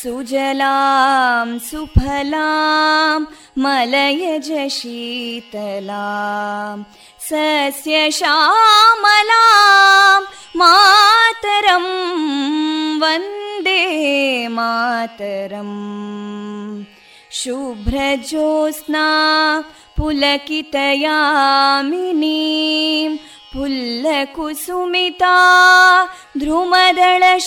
सुजलां सुफलां मलयज शीतलां सस्यश्यामलां मातरं वन्दे मातरम् शुभ्रज्योत्स्ना पुलकितयामिनीं पुल्लकुसुमिता ध्रुमदळशोभिनीं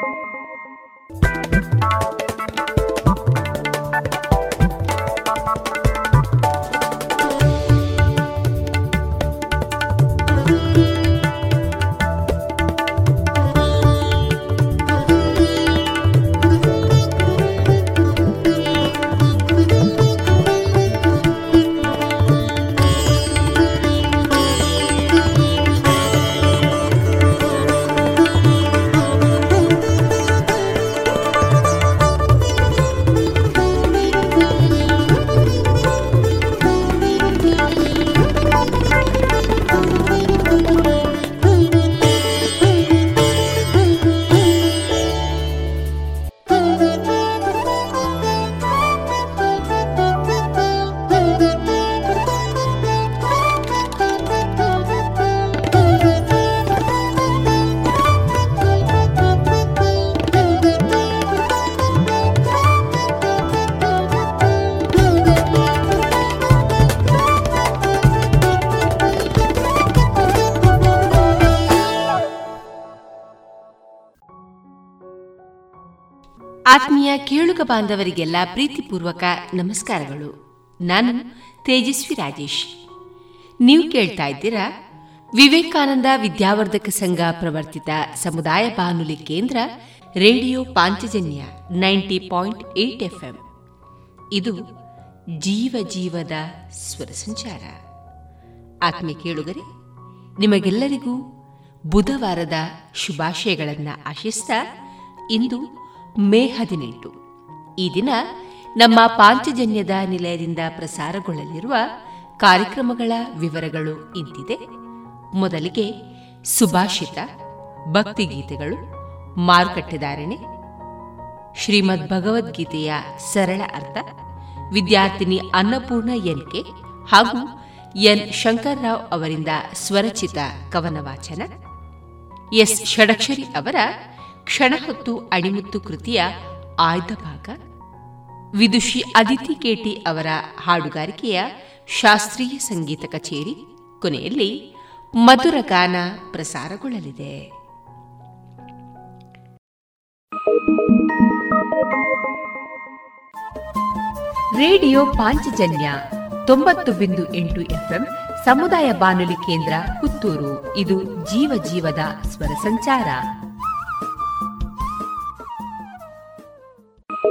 ಆತ್ಮೀಯ ಕೇಳುಗ ಬಾಂಧವರಿಗೆಲ್ಲ ಪ್ರೀತಿಪೂರ್ವಕ ನಮಸ್ಕಾರಗಳು. ನಾನು ತೇಜಸ್ವಿ ರಾಜೇಶ್. ನೀವು ಕೇಳ್ತಾ ಇದ್ದೀರಾ ವಿವೇಕಾನಂದ ವಿದ್ಯಾವರ್ಧಕ ಸಂಘ ಪ್ರವರ್ತಿತ ಸಮುದಾಯ ಬಾನುಲಿ ಕೇಂದ್ರ radio Panchajanya ninety point eight FM. ಇದು ಜೀವ ಜೀವದ ಸ್ವರ ಸಂಚಾರ. ಆತ್ಮೀಯ ಕೇಳುಗರೆ, ನಿಮಗೆಲ್ಲರಿಗೂ ಬುಧವಾರದ ಶುಭಾಶಯಗಳನ್ನು ಆಶಿಸ್ತಾ ಇಂದು ಮೇ ಹದಿನೆಂಟು. ಈ ದಿನ ನಮ್ಮ ಪಾಂಚಜನ್ಯದ ನಿಲಯದಿಂದ ಪ್ರಸಾರಗೊಳ್ಳಲಿರುವ ಕಾರ್ಯಕ್ರಮಗಳ ವಿವರಗಳು ಇಂತಿದೆ. ಮೊದಲಿಗೆ ಸುಭಾಷಿತ, ಭಕ್ತಿಗೀತೆಗಳು ಮಾರುಕಟ್ಟೆದಾರಣೆ ಶ್ರೀಮದ್ ಭಗವದ್ಗೀತೆಯ ಸರಳ ಅರ್ಥ, ವಿದ್ಯಾರ್ಥಿನಿ ಅನ್ನಪೂರ್ಣ ಎನ್ಕೆ ಹಾಗೂ ಎನ್ ಶಂಕರ್ರಾವ್ ಅವರಿಂದ ಸ್ವರಚಿತ ಕವನ ವಾಚನ ಎಸ್ ಷಡಕ್ಷರಿ ಅವರ ಕ್ಷಣ ಹೊತ್ತು ಅಣಿಮುತ್ತು ಕೃತಿಯ ಆಯ್ದ ಭಾಗ. ವಿದುಷಿ ಅದಿತಿ ಕೇಟಿ ಅವರ ಹಾಡುಗಾರಿಕೆಯ ಶಾಸ್ತ್ರೀಯ ಸಂಗೀತ ಕಚೇರಿ ಕೊನೆಯಲ್ಲಿ ಮಧುರ ಗಾನ ಪ್ರಸಾರಗೊಳ್ಳಲಿದೆ. ರೇಡಿಯೋ ಪಾಂಚಜನ್ಯ ತೊಂಬತ್ತು ಬಿಂದು ಎಂಟು ಎಫ್ಎಂ ಸಮುದಾಯ ಬಾನುಲಿ ಕೇಂದ್ರ ಪುತ್ತೂರು. ಇದು ಜೀವ ಜೀವದ ಸ್ವರ ಸಂಚಾರ.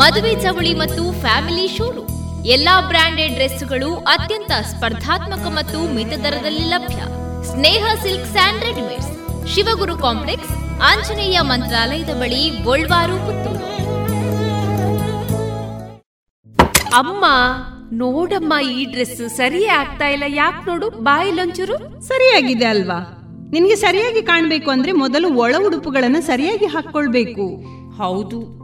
ಮದುವೆ ಚವಳಿ ಮತ್ತು ಫ್ಯಾಮಿಲಿ ಶೋರೂಮ್. ಎಲ್ಲಾ ಬ್ರಾಂಡೆಡ್ ಡ್ರೆಸ್ಗಳು ಅತ್ಯಂತ ಸ್ಪರ್ಧಾತ್ಮಕ ಮತ್ತು ಮಿತ ದರದಲ್ಲಿ ಲಭ್ಯ. Sneha silk and readymades Shivaguru complex, Anjaneya ಮಂತ್ರಾಲಯದ ಬಳಿ ಅಮ್ಮ, ನೋಡಮ್ಮ, ಈ ಡ್ರೆಸ್ ಸರಿಯೇ ಆಗ್ತಾ ಇಲ್ಲ. ಯಾಕೆ ನೋಡು ಬಾಯಿ ಲಂಚೂರು ಸರಿಯಾಗಿದೆ ಅಲ್ವಾ? ನಿನ್ಗೆ ಸರಿಯಾಗಿ ಕಾಣ್ಬೇಕು ಅಂದ್ರೆ ಮೊದಲು ಒಳ ಉಡುಪುಗಳನ್ನ ಸರಿಯಾಗಿ ಹಾಕೊಳ್ಬೇಕು ಹೌದು.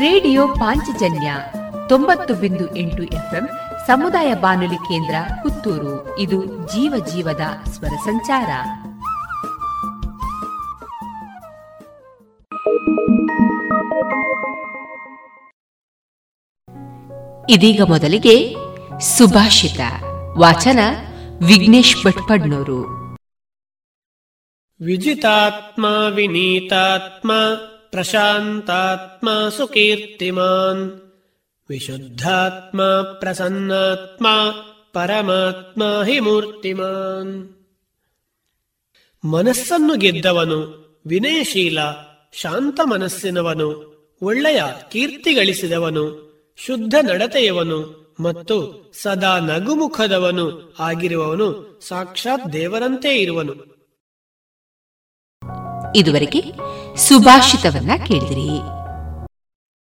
ರೇಡಿಯೋ ಪಾಂಚಜನ್ಯ ತೊಂಬತ್ತು ಬಿಂದು ಎಂಟು ಎಫ್ಎಂ ಸಮುದಾಯ ಬಾನುಲಿ ಕೇಂದ್ರ ಪುತ್ತೂರು. ಇದು ಜೀವ ಜೀವದ ಸ್ವರ ಸಂಚಾರ. ಇದೀಗ ಮೊದಲಿಗೆ ಸುಭಾಷಿತ, ವಾಚನ ವಿಘ್ನೇಶ್ ಭಟ್ಪಡ್ನೂರು. ವಿಜಿತಾತ್ಮ, ವಿನೀತಾತ್ಮ प्रशान्तात्मा सुकीर्तिमान् विशुद्धात्मा प्रसन्नात्मा ಪರಮಾತ್ಮ ಹಿ ಮೂರ್ತಿಮಾನ್ ಮನಸ್ಸನ್ನು ಗೆದ್ದವನು ವಿನಯಶೀಲ ಶಾಂತ ಮನಸ್ಸಿನವನು ಒಳ್ಳೆಯ ಕೀರ್ತಿ ಗಳಿಸಿದವನು ಶುದ್ಧ ನಡತೆಯವನು ಮತ್ತು ಸದಾ ನಗುಮುಖದವನು ಆಗಿರುವವನು ಸಾಕ್ಷಾತ್ ದೇವರಂತೆ ಇರುವನು ಇದುವರೆಗೆ ಸುಭಾಷಿತವನ್ನ ಕೇಳಿದಿರಿ.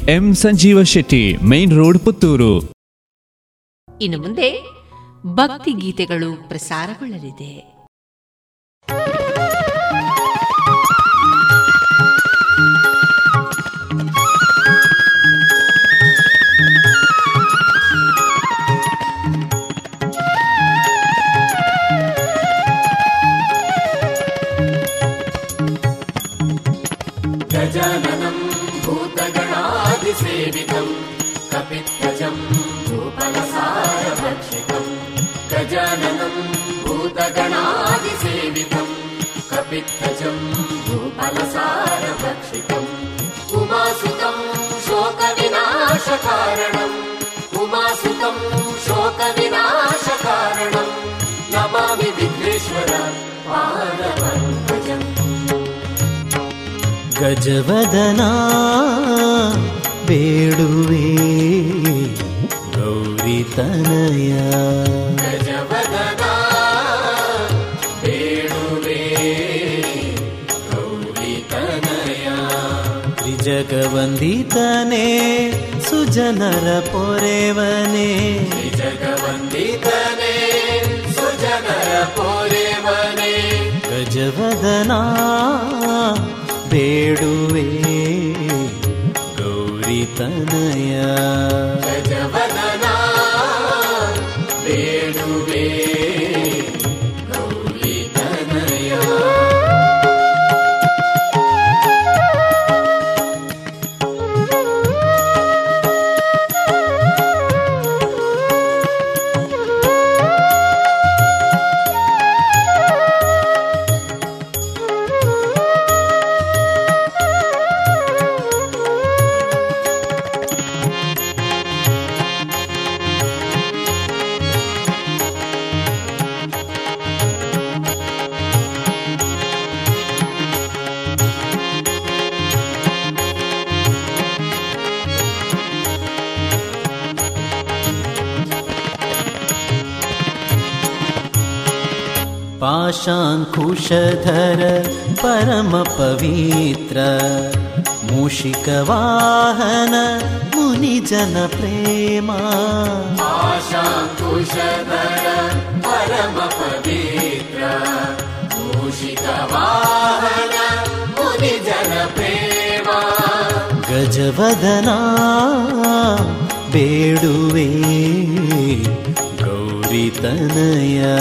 M Sanjeeva Shetty main road Puttur. ಇನ್ನು ಮುಂದೆ ಭಕ್ತಿ ಗೀತೆಗಳು ಪ್ರಸಾರಗೊಳ್ಳಲಿದೆ. क्षितम् उमासुतम् शोकविनाशकारणम्। उमासुतम् शोकविनाशकारणम्। नमामि विघ्नेश्वर विधेश्वर गजवदना बेडुवे गौरितनया। गजव ತ್ರಿಜಗವಂದಿತನೇ ಸುಜನರ ಪೊರೆವನೇ. ಜಗವಂದಿತನೇ ಸುಜನರ ಪೋರೆವನೇ. ಗಜವದನ ಬೇಡುವೆ ಗೌರಿ ತನಯ. ಗಜವದನ ಬೇಡುವೆ. पाशाङ्कुशधर परमपवित्र मूषिकवाहन मुनिजनप्रेमा पाशाङ्कुशधर परमपवित्र मूषिकवाहन मुनिजनप्रेमा गजवदना बेडुवे। पितनया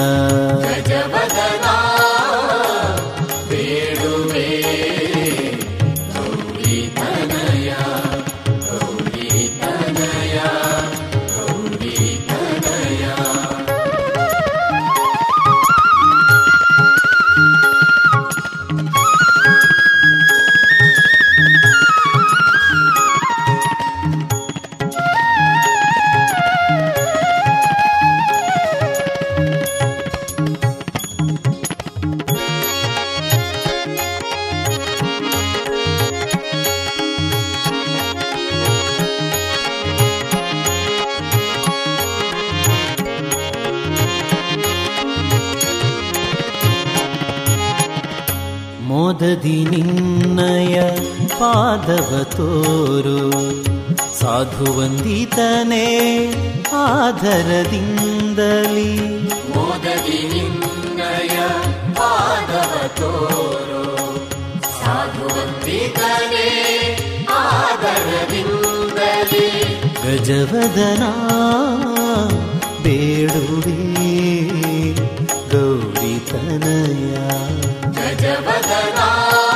ಮೋದದಿ ನಿನ್ನಯ ಪಾದವ ತೋರು. ಸಾಧು ವಂದಿತನೇ ಆಧರದಿಂದಲಿ ಮೋದದಿ ನಿನ್ನಯ ಪಾದವ ತೋರೋ. ಸಾಧುವಂತಿಕನೇ ಆಧರದಿಂದಲಿ ಗಜವದನ ಬೇಡುವೆ ಗೌರಿ सजवदना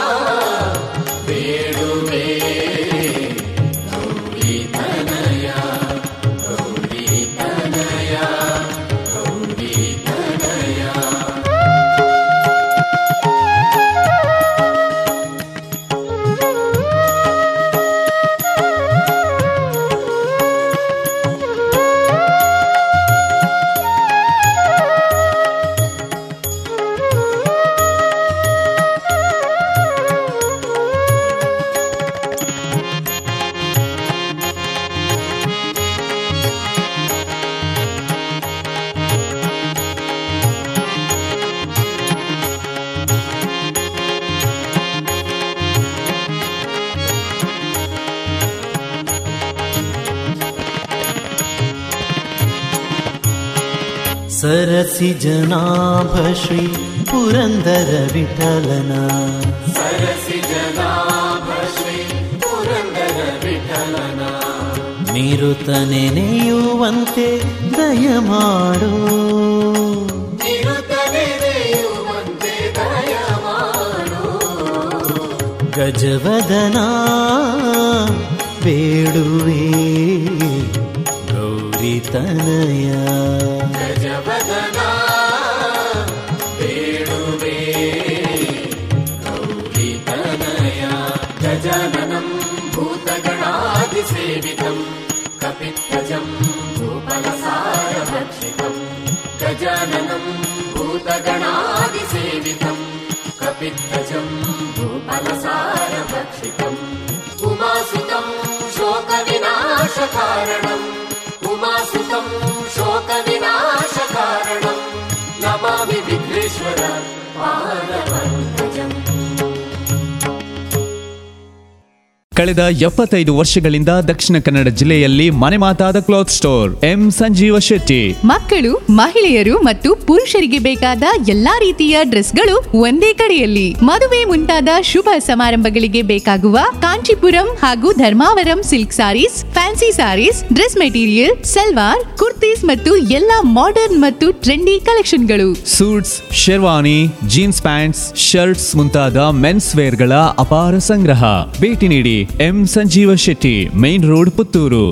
ಕಳೆದ ಎಪ್ಪತ್ತೈದು ವರ್ಷಗಳಿಂದ ದಕ್ಷಿಣ ಕನ್ನಡ ಜಿಲ್ಲೆಯಲ್ಲಿ ಮನೆ ಮಾತಾದ cloth store M Sanjeeva Shetty. ಮಕ್ಕಳು, ಮಹಿಳೆಯರು ಮತ್ತು ಪುರುಷರಿಗೆ ಬೇಕಾದ ಎಲ್ಲಾ ರೀತಿಯ ಡ್ರೆಸ್ಗಳು ಒಂದೇ ಕಡೆಯಲ್ಲಿ. ಮದುವೆ ಮುಂತಾದ ಶುಭ ಸಮಾರಂಭಗಳಿಗೆ ಬೇಕಾಗುವ ಕಾಂಚೀಪುರಂ ಹಾಗೂ Dharmavaram silk sarees, fancy sarees, dress material, salwar, kurtis ಮತ್ತು ಎಲ್ಲಾ ಮಾಡರ್ನ್ ಮತ್ತು trendy ಕಲೆಕ್ಷನ್ಗಳು suits, sherwani, jeans pants, shirts ಮುಂತಾದ ಮೆನ್ಸ್ ವೇರ್ಗಳ ಅಪಾರ ಸಂಗ್ರಹ. ಭೇಟಿ ನೀಡಿ M Sanjeeva Shetty, main road Puttur.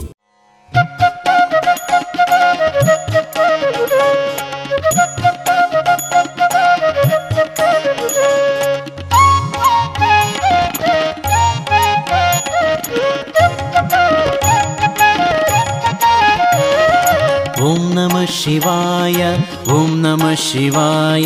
शिवाय ॐ नमः शिवाय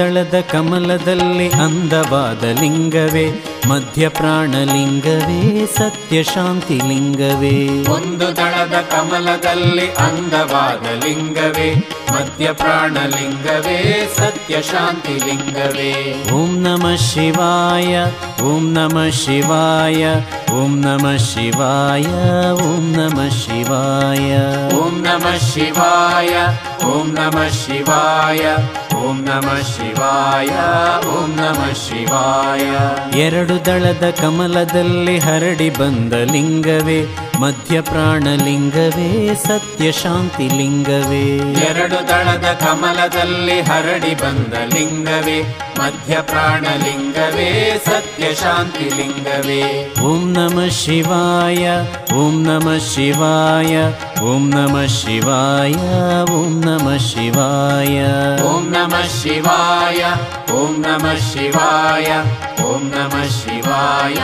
ಒಂದು ದಳದ ಕಮಲದಲ್ಲಿ ಅಂದವಾದ ಲಿಂಗವೇ ಮದ್ಯ ಪ್ರಾಣಲಿಂಗವೇ ಸತ್ಯ ಶಾಂತಿ ಲಿಂಗವೇ ಒಂದು ತಳದ ಕಮಲದಲ್ಲಿ ಅಂದವಾದ ಲಿಂಗವೇ ಮಧ್ಯಪ್ರಾಣಲಿಂಗವೇ ಸತ್ಯಶಾಂತಿಲಿಂಗವೇ. ಓಂ ನಮ ಶಿವಾಯ ಓಂ ನಮ ಶಿವಾಯ ಓಂ ನಮ ಶಿವಾಯ ಓಂ ನಮ ಶಿವಾಯ. ಓಂ ನಮ ಶಿವಾಯ ಓಂ ನಮ ಶಿವಾಯ ಓಂ ನಮ ಶಿವಾಯ ಓಂ ನಮ ಶಿವಾಯ. ಎರಡು ದಳದ ಕಮಲದಲ್ಲಿ ಹರಡಿ ಬಂದ ಲಿಂಗವೇ ಮಧ್ಯಪ್ರಾಣಲಿಂಗವೇ ಸತ್ಯ ಶಾಂತಿ ಲಿಂಗವೇ. ಎರಡು ದಳದ ಕಮಲದಲ್ಲಿ ಹರಡಿ ಬಂದ ಲಿಂಗವೇ ಮಧ್ಯಪ್ರಾಣಲಿಂಗವೇ ಸತ್ಯ ಶಾಂತಿ ಲಿಂಗವೇ. ಓಂ ನಮ ಶಿವಾಯ ಓಂ ನಮ ಶಿವಾಯ ಓಂ ನಮ ಶಿವಾಯ ಓಂ ನಮ ಶಿವಾಯ. ಓಂ ನಮ ಶಿವಾಯ ಓಂ ನಮ ಶಿವಾಯ ಓಂ ನಮ ಶಿವಾಯ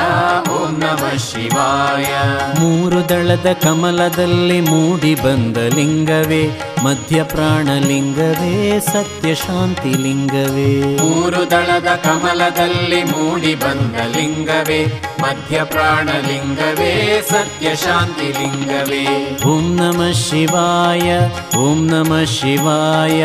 ಓಂ ನಮಃ ಶಿವಾಯ. ಮೂರು ದಳದ ಕಮಲದಲ್ಲಿ ಮೂಡಿ ಬಂದ ಲಿಂಗವೇ ಮಧ್ಯ ಪ್ರಾಣಲಿಂಗವೇ ಸತ್ಯ ಶಾಂತಿ ಲಿಂಗವೇ. ಮೂರು ದಳದ ಕಮಲದಲ್ಲಿ ಮೂಡಿ ಬಂದ ಲಿಂಗವೇ ಮಧ್ಯ ಪ್ರಾಣಲಿಂಗವೇ ಸತ್ಯ ಶಾಂತಿ ಲಿಂಗವೇ. ಓಂ ನಮ ಶಿವಾಯ ಓಂ ನಮ ಶಿವಾಯ.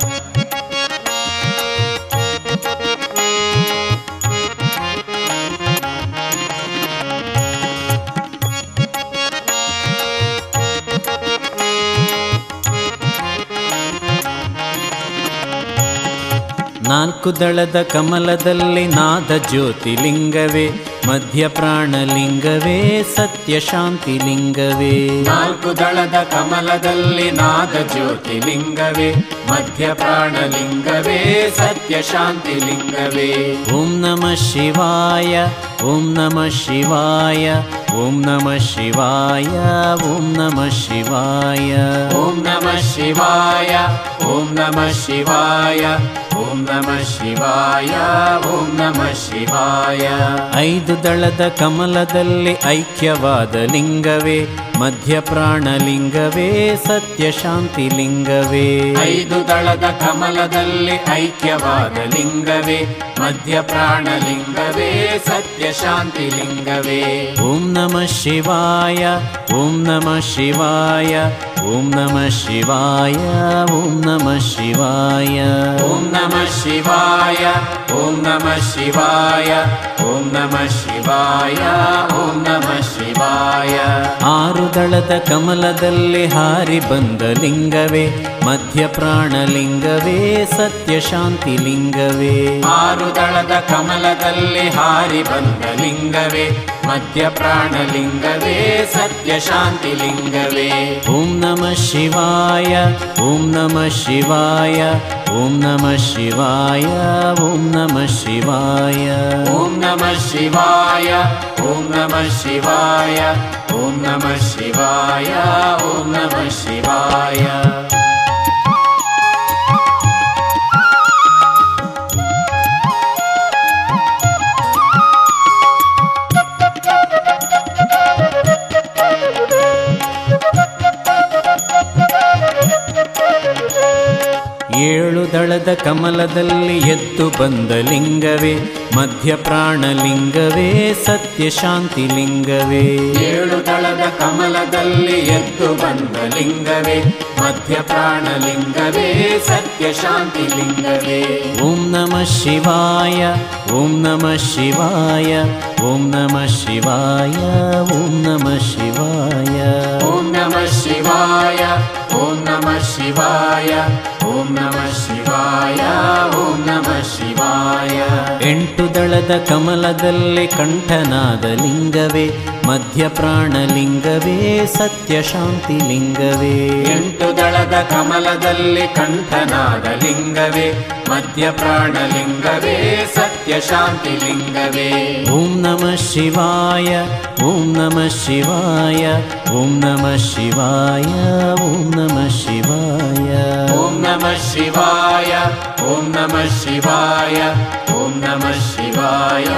ನಾಲ್ಕು ದಳದ ಕಮಲದಲ್ಲಿ ನಾದ ಜ್ಯೋತಿಲಿಂಗವೇ ಮಧ್ಯ ಪ್ರಾಣಲಿಂಗವೇ ಸತ್ಯ ಶಾಂತಿ ಲಿಂಗವೇ ನಾಲ್ಕು ದಳದ ಕಮಲದಲ್ಲಿ ನಾದ ಜ್ಯೋತಿಲಿಂಗವೇ ಮಧ್ಯ ಪ್ರಾಣಲಿಂಗವೇ ಸತ್ಯ ಶಾಂತಿ ಲಿಂಗವೇ ಓಂ ನಮಃ ಶಿವಾಯ. ಓಂ ನಮ ಶಿವಾಯ ಓಂ ನಮ ಶಿವಾಯ ಓಂ ನಮ ಶಿವಾಯ. ಓಂ ನಮ ಶಿವಾಯ ಓಂ ನಮ ಶಿವಾಯ ಓಂ ನಮ ಶಿವಾಯ ಓಂ ನಮ ಶಿವಾಯ. ಐದು ದಳದ ಕಮಲದಲ್ಲಿ ಐಕ್ಯವಾದ ಲಿಂಗವೇ ಮಧ್ಯ ಪ್ರಾಣಲಿಂಗವೇ ಸತ್ಯ ಶಾಂತಿ ಲಿಂಗವೇ ಐದು ದಳದ ಕಮಲದಲ್ಲಿ ಐಕ್ಯವಾದ ಲಿಂಗವೇ ಮಧ್ಯ ಪ್ರಾಣಲಿಂಗವೇ ಸತ್ಯ ಶಾಂತಿ ಲಿಂಗವೇ ಓಂ ನಮಃ ಶಿವಾಯ ಓಂ ನಮಃ ಶಿವಾಯ ಓಂ ನಮಃ ಶಿವಾಯ ಓಂ ನಮಃ ಶಿವಾಯ. ಓಂ ನಮಃ ಶಿವಾಯ ಓಂ ನಮಃ ಶಿವಾಯ ಓಂ ನಮಃ ಶಿವಾಯ ಓಂ ನಮಃ ಶಿವಾಯ. ಆರು ದಳದ ಕಮಲದಲ್ಲಿ ಹಾರಿ ಬಂದ ಲಿಂಗವೇ, ಮಧ್ಯ ಪ್ರಾಣಲಿಂಗವೇ ಸತ್ಯ ಶಾಂತಿ ಲಿಂಗವೇ. ಆರು ದಳದ ಕಮಲದಲ್ಲಿ ಹಾರಿ ಬಂದ ಲಿಂಗವೇ मध्यप्राणलिङ्गवे सत्यशान्तिलिङ्गवे। ॐ नमः शिवाय ॐ नमः शिवाय ॐ नमः शिवाय ॐ नमः शिवाय। ॐ नमः शिवाय ॐ नमः शिवाय ॐ नमः शिवाय ॐ नमः शिवाय। ಏಳು ದಳದ ಕಮಲದಲ್ಲಿ ಎದ್ದು ಬಂದ ಲಿಂಗವೇ ಮಧ್ಯ ಪ್ರಾಣಲಿಂಗವೇ ಸತ್ಯ ಶಾಂತಿ ಲಿಂಗವೇ. ಏಳು ದಳದ ಕಮಲದಲ್ಲಿ ಎದ್ದು ಬಂದ ಲಿಂಗವೇ ಮಧ್ಯ ಪ್ರಾಣಲಿಂಗವೇ ಸತ್ಯ ಶಾಂತಿ ಲಿಂಗವೇ. ಓಂ ನಮಃ ಶಿವಾಯ ಓಂ ನಮಃ ಶಿವಾಯ ಓಂ ನಮಃ ಶಿವಾಯ ಓಂ ನಮಃ ಶಿವಾಯ. ಓಂ ನಮಃ ಶಿವಾಯ ಓಂ ನಮಃ ಶಿವಾಯ. ಓಂ ನಮಃ ಶಿವಾಯ ಓಂ ನಮಃ ಶಿವಾಯ. ಎಂಟು ದಳದ ಕಮಲದಲ್ಲಿ ಕಂಠನಾದ ಲಿಂಗವೇ ಮಧ್ಯ ಪ್ರಾಣಲಿಂಗವೇ ಸತ್ಯ ಶಾಂತಿ ಲಿಂಗವೇ. ಎಂಟು ದಳದ ಕಮಲದಲ್ಲಿ ಕಂಠನಾದ ಲಿಂಗವೇ ಮಧ್ಯ ಪ್ರಾಣಲಿಂಗವೇ ಸತ್ಯ ಶಾಂತಿ ಲಿಂಗವೇ. ಓಂ ನಮಃ ಶಿವಾಯ ಓಂ ನಮಃ ಶಿವಾಯ ಓಂ ನಮಃ ಶಿವಾಯ ಓಂ ನಮಃ ಶಿವಾಯ. ಓಂ ನಮಃ ಶಿವಾಯ ಓಂ ನಮಃ ಶಿವಾಯ ಓಂ ನಮಃ ಶಿವಾಯ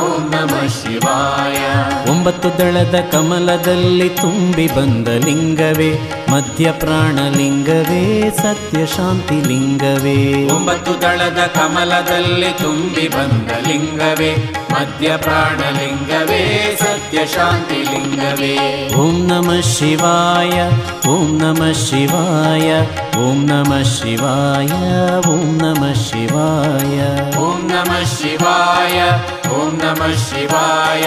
ಓಂ ನಮಃ ಶಿವಾಯ ಒಂಬತ್ತು ದಳದ ಕಮಲದಲ್ಲಿ ತುಂಬಿ ಬಂದ ಲಿಂಗವೇ ಮಧ್ಯ ಪ್ರಾಣಲಿಂಗವೇ ಸತ್ಯ ಶಾಂತಿ ಲಿಂಗವೇ. ಒಂಬತ್ತು ದಳದ ಕಮಲದಲ್ಲಿ ತುಂಬಿ ಬಂದ ಲಿಂಗವೇ ಮಧ್ಯ ಪ್ರಾಣಲಿಂಗವೇ ಸತ್ಯ नित्यशान्तिलिङ्गवे ॐ नमः शिवाय ॐ नमः शिवाय ॐ नमः शिवाय ॐ नमः शिवाय। ॐ नमः शिवाय ॐ नमः शिवाय।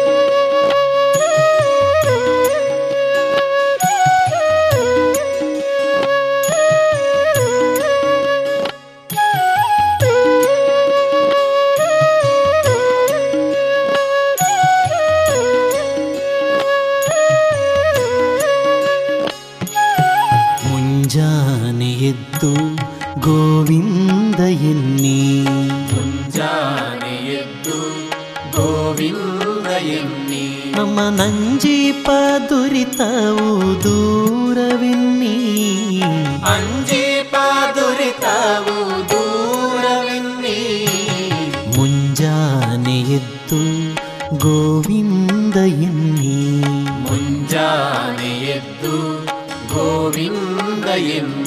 ನಂಜೀಪ ದುರಿತವು ದೂರವೆನ್ನಿ ಅಂಜೀಪ ದುರಿತವು ದೂರವೆನ್ನಿ ಮುಂಜಾನೆ ಎದ್ದು ಗೋವಿಂದ ಎನ್ನಿ ಮುಂಜಾನೆ ಎದ್ದು ಗೋವಿಂದ ಎನ್ನಿ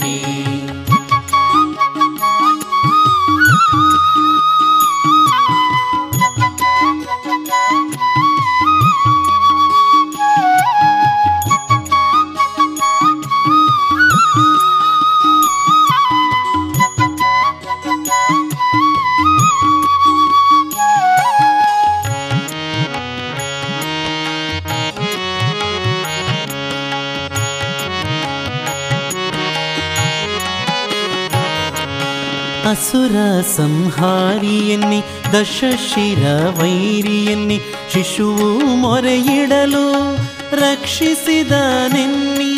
ಸಂಹಾರಿಯನ್ನಿ ದಶಶಿರ ವೈರಿಯನ್ನಿ ಶಿಶುವು ಮೊರೆಯಿಡಲು ರಕ್ಷಿಸಿದ ನಿನ್ನಿ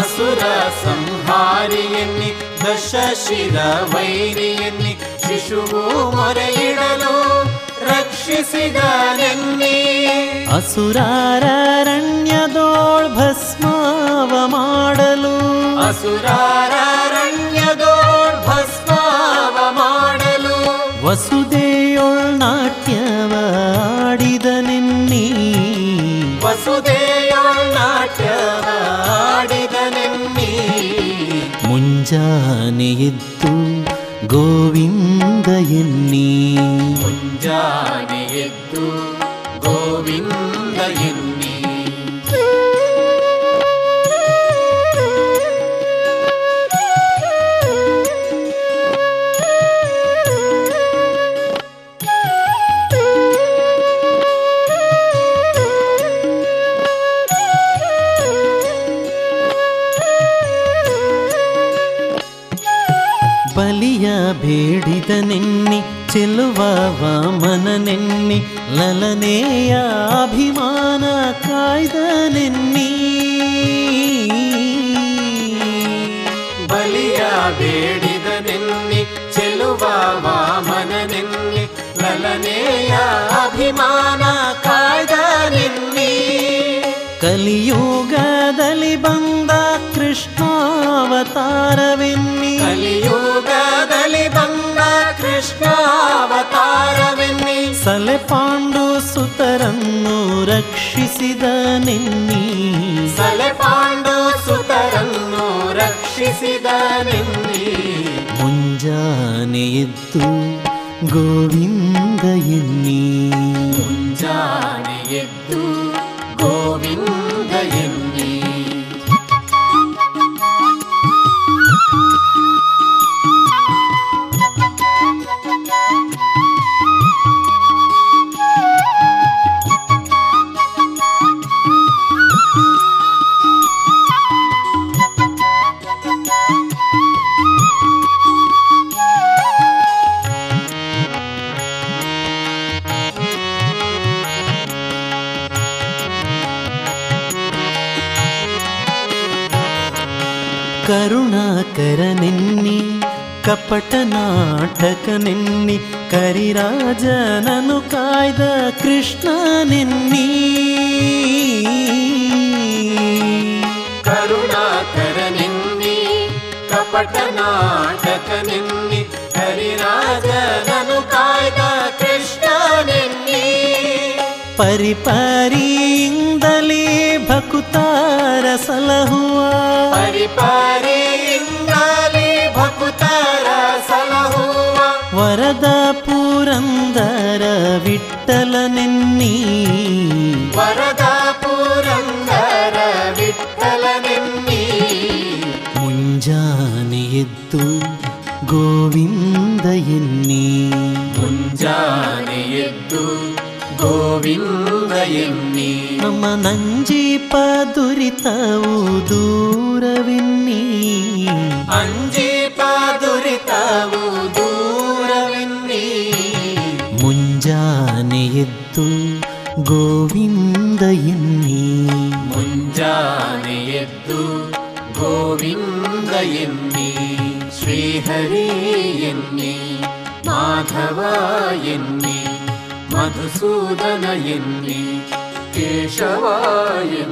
ಅಸುರ ಸಂಹಾರಿಯನ್ನಿ ದಶಶಿರ ವೈರಿಯನ್ನಿ ಶಿಶುವು ಮೊರೆಯಿಡಲು ರಕ್ಷಿಸಿದ ನಿನ್ನಿ ಅಸುರಾರಣ್ಯದೋಳ್ ಭಸ್ಮಾವ ಮಾಡಲು ಅಸುರಾರಣ್ಯದೋಳ್ ಭಸ್ಮಾವ ಮಾಡಲು. ವಸುದೆಯೊಳ್ ನಾಟ್ಯವ ಆಡಿದ ನೆನ್ನಿ ವಸುದೆಯೊಳ್ ನಾಟ್ಯವ ಆಡಿದ ನೆನ್ನಿ ಮುಂಜಾನೆ ಎದ್ದು ಗೋವಿಂದ ಎನ್ನಿ. ಮುಂಜಾನೆ ಪಾಂಡು ಸುತರನ್ನು ರಕ್ಷಿಸಿದ ನೆನ್ನಿ. ಸಲೆ ಪಾಂಡು ಸುತರನ್ನು ರಕ್ಷಿಸಿದ ನೆನ್ನಿ. ಮುಂಜಾನೆ ಎದ್ದು ಗೋವಿಂದ ಎನ್ನಿ. ಮುಂಜಾನೆ ದೂರವೆನ್ನಿ ಅಂಜೀಪ ದುರಿತವು ದೂರವೆನ್ನಿ ಮುಂಜಾನೆ ಎದ್ದು ಗೋವಿಂದ ಎನ್ನಿ ಮುಂಜಾನೆ ಎದ್ದು ಗೋವಿಂದ ಎನ್ನಿ ಶ್ರೀಹರಿ ಎನ್ನಿ ಮಾಧವ ಎನ್ನಿ ಮಧುಸೂದನ ಎನ್ನಿ ಕೇಶವ ಎನ್ನಿ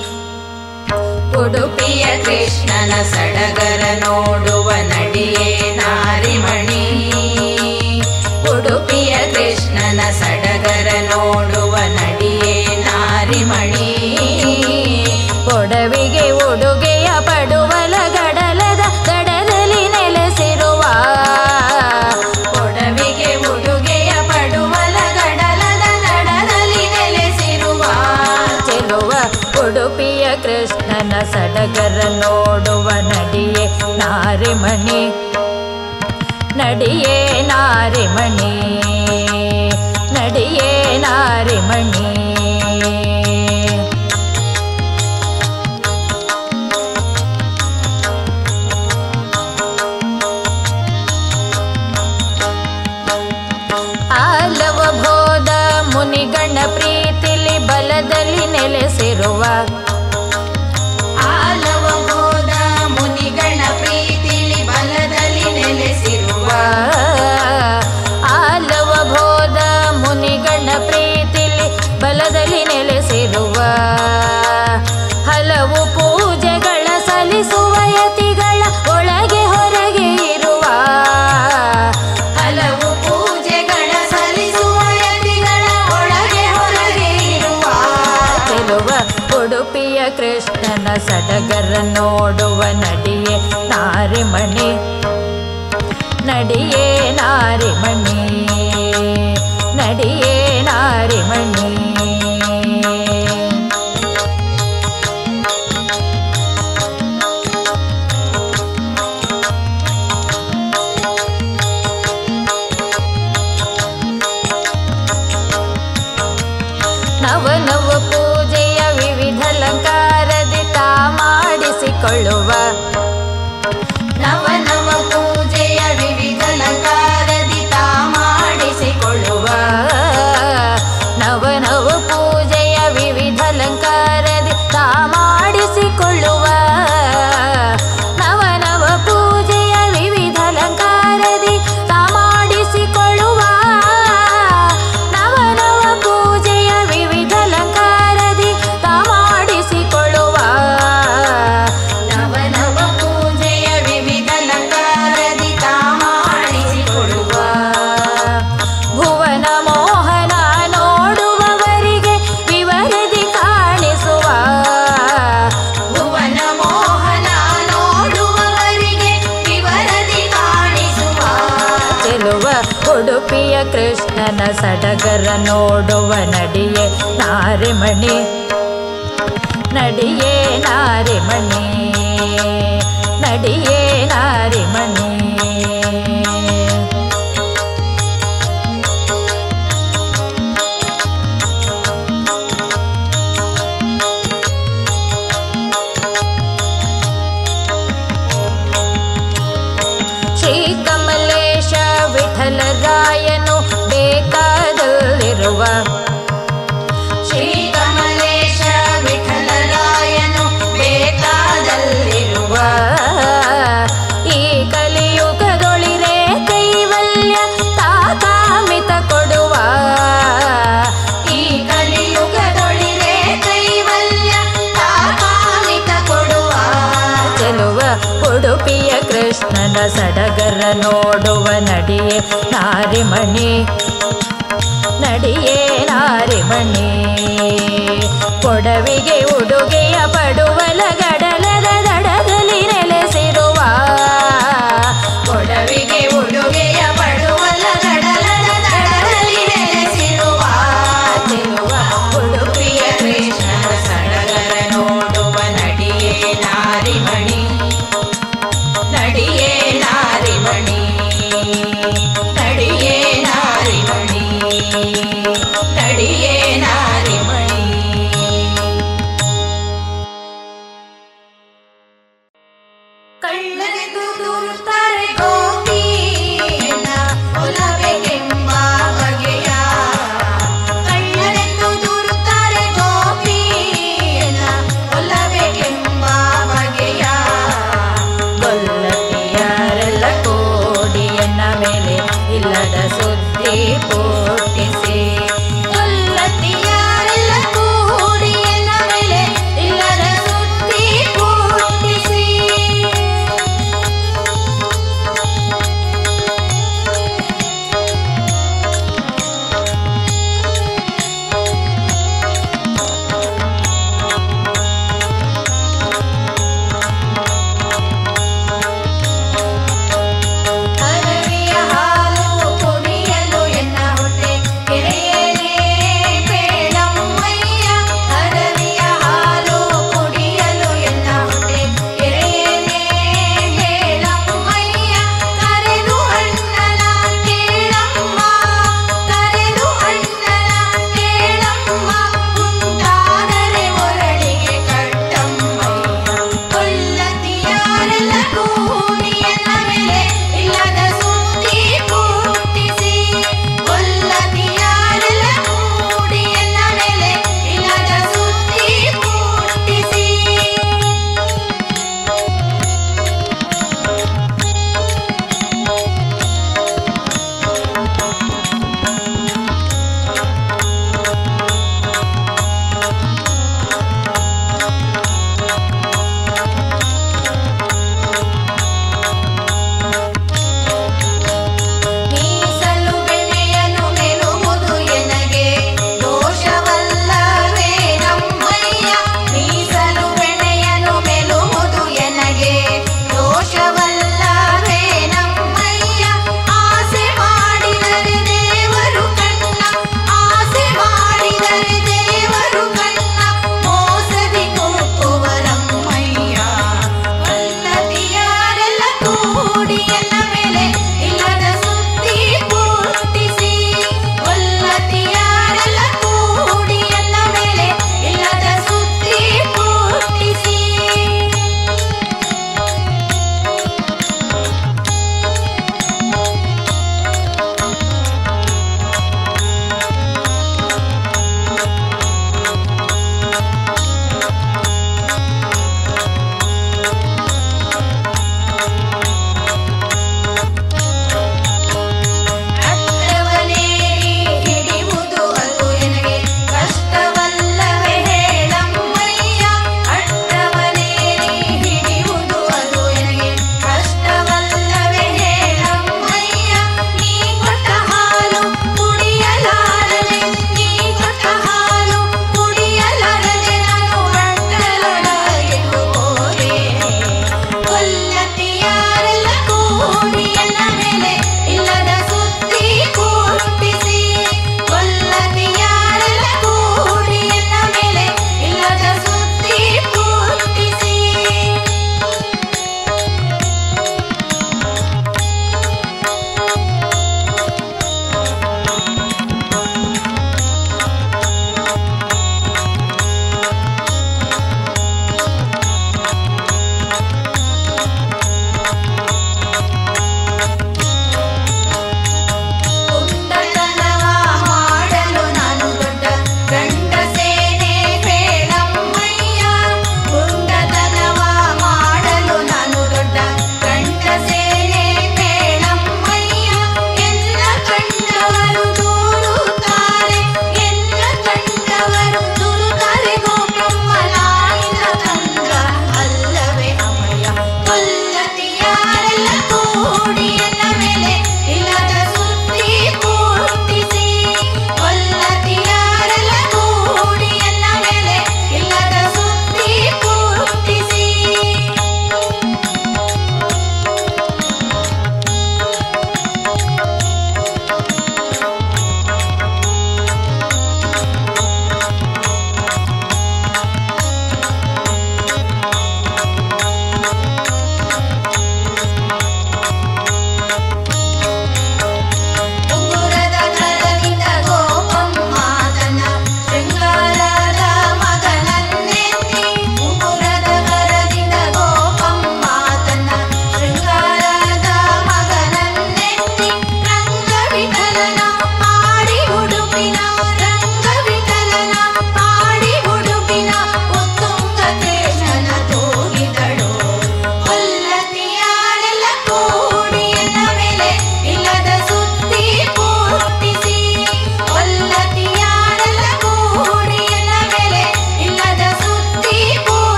ಉಡುಪಿಯ ಕೃಷ್ಣನ ಸಡಗರ ನೋಡುವ ನಡಿಯೇ ನಾರಿಮಣಿ. ನಾರಿಮಣಿ ನಡಿಯೇ ನಡಿಯೇ ನಾರಿಮಣಿ ನಡಿಯೇ ನಾರಿಮಣಿ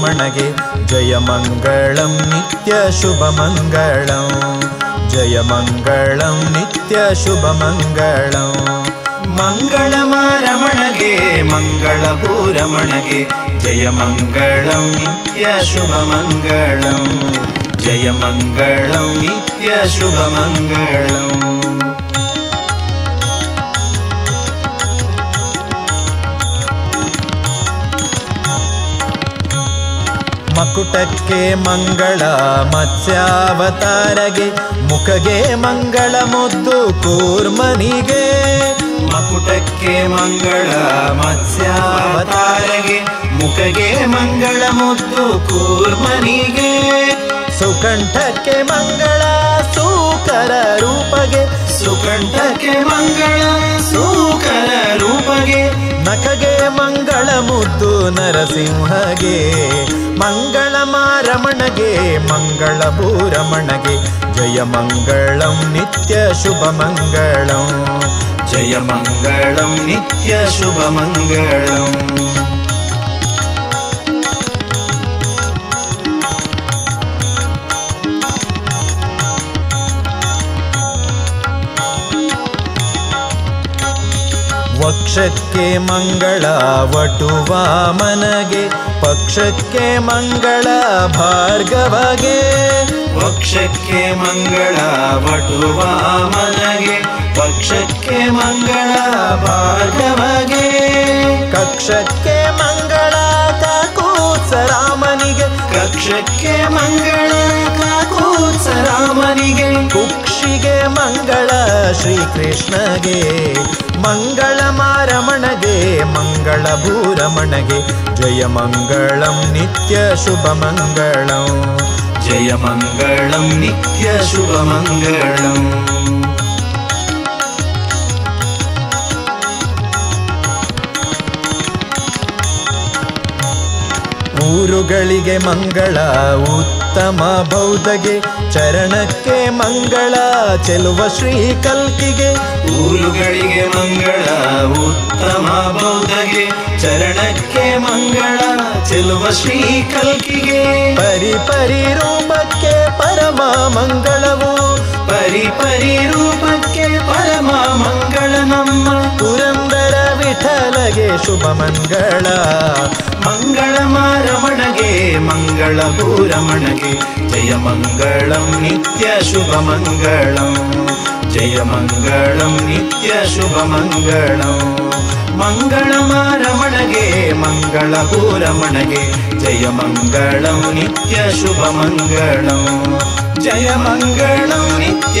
रमणगे। जय मङ्गलं नित्यशुभ मङ्गलं जय मङ्गलं नित्यशुभ मङ्गलं मङ्गलभूरमणगे जय मङ्गलं नित्यशुभमङ्गलं जय मङ्गलं नित्यशुभमङ्गलम् ಮಕುಟಕ್ಕೆ ಮಂಗಳ ಮತ್ಸ್ಯಾವತಾರಗೆ, ಮುಖಗೆ ಮಂಗಳ ಮುದ್ದು ಕೂರ್ಮನಿಗೆ. ಮಕುಟಕ್ಕೆ ಮಂಗಳ ಮತ್ಸ್ಯಾವತಾರಗೆ, ಮುಖಗೆ ಮಂಗಳ ಮುದ್ದು ಕೂರ್ಮನಿಗೆ. ಸುಕಂಠಕ್ಕೆ ಮಂಗಳ ಸೂಕರ ರೂಪಗೆ ಸುಕಂಠಕ್ಕೆ ಮಂಗಳ, ಸೂಕರ ರೂಪಗೆ. ನಖಗೆ ಮಂಗಳ ಮುದ್ದು ನರಸಿಂಹಗೆ. ಮಂಗಳ ಮಾರಮಣಗೆ, ಮಂಗಳ ಭೂರಮಣಗೆ ಜಯ ಮಂಗಳಂ ನಿತ್ಯ ಶುಭ ಮಂಗಳಂ. ಜಯ ಮಂಗಳಂ ನಿತ್ಯ ಶುಭ ಮಂಗಳಂ. ವಕ್ಷಕ್ಕೆ ಮಂಗಳ, ವಟುವ ಮನಗೆ. ಪಕ್ಷಕ್ಕೆ ಮಂಗಳ, ಭಾರ್ಗವಗೆ. ವಕ್ಷಕ್ಕೆ ಮಂಗಳ, ವಟುವ ಮನಗೆ. ಪಕ್ಷಕ್ಕೆ ಮಂಗಳ, ಭಾರ್ಗವಗೆ. ಕಕ್ಷಕ್ಕೆ ಮಂಗಳ ಕಾಕೂತ್ಸರಾಮನಿಗೆ ಕಕ್ಷಕ್ಕೆ ಮಂಗಳ ಕಾಕೂತ್ಸರಾಮನಿಗೆ ಕುಕ್ಷಿಗೆ ಮಂಗಳ ಶ್ರೀಕೃಷ್ಣಗೆ, ಮಂಗಳ ಮಾರಮಣಗೆ, ಮಂಗಳ ಭೂರಮಣಗೆ, ಜಯ ಮಂಗಳಂ ನಿತ್ಯ ಶುಭ ಮಂಗಳಂ. ಜಯ ಮಂಗಳಂ ನಿತ್ಯ ಶುಭ ಮಂಗಳಂ. ಊರುಗಳಿಗೆ ಮಂಗಳ ಉತ್ತಮ ಬೌದ್ಧಗೆ ಚರಣಕ್ಕೆ ಮಂಗಳ ಚೆಲುವ ಶ್ರೀ ಕಲ್ಕಿಗೆ. ಊರುಗಳಿಗೆ ಮಂಗಳ ಉತ್ತಮ ಬೌದ್ಧಗೆ ಚರಣಕ್ಕೆ ಮಂಗಳ ಚೆಲುವ ಶ್ರೀ ಕಲ್ಕಿಗೆ. ಪರಿ ಪರಿ ರೂಪಕ್ಕೆ ಪರಮ ಮಂಗಳವು. ಪರಿ ಪರಿ ರೂಪಕ್ಕೆ ಪರಮ ಮಂಗಳ ನಮ್ಮ. ಪುರಂದರ ವಿಠಲಗೆ ಶುಭ ಮಂಗಳ. ಮಂಗಳ ಮಾರಮಣಗೆ ಮಂಗಳ ಭೂರಮಣಗೆ ಜಯ ಮಂಗಳಂ ನಿತ್ಯ ಶುಭ ಮಂಗಳಂ. ಜಯ ಮಂಗಳಂ, ನಿತ್ಯ ಶುಭ ಮಂಗಳಂ. ಮಂಗಳ ಮಾರಮಣಗೆ ಮಂಗಳ. ಭೂರಮಣಗೆ ಜಯ ಮಂಗಳಂ, ನಿತ್ಯ ಶುಭ ಮಂಗಳಂ. ಜಯ ಮಂಗಳಂ, ನಿತ್ಯ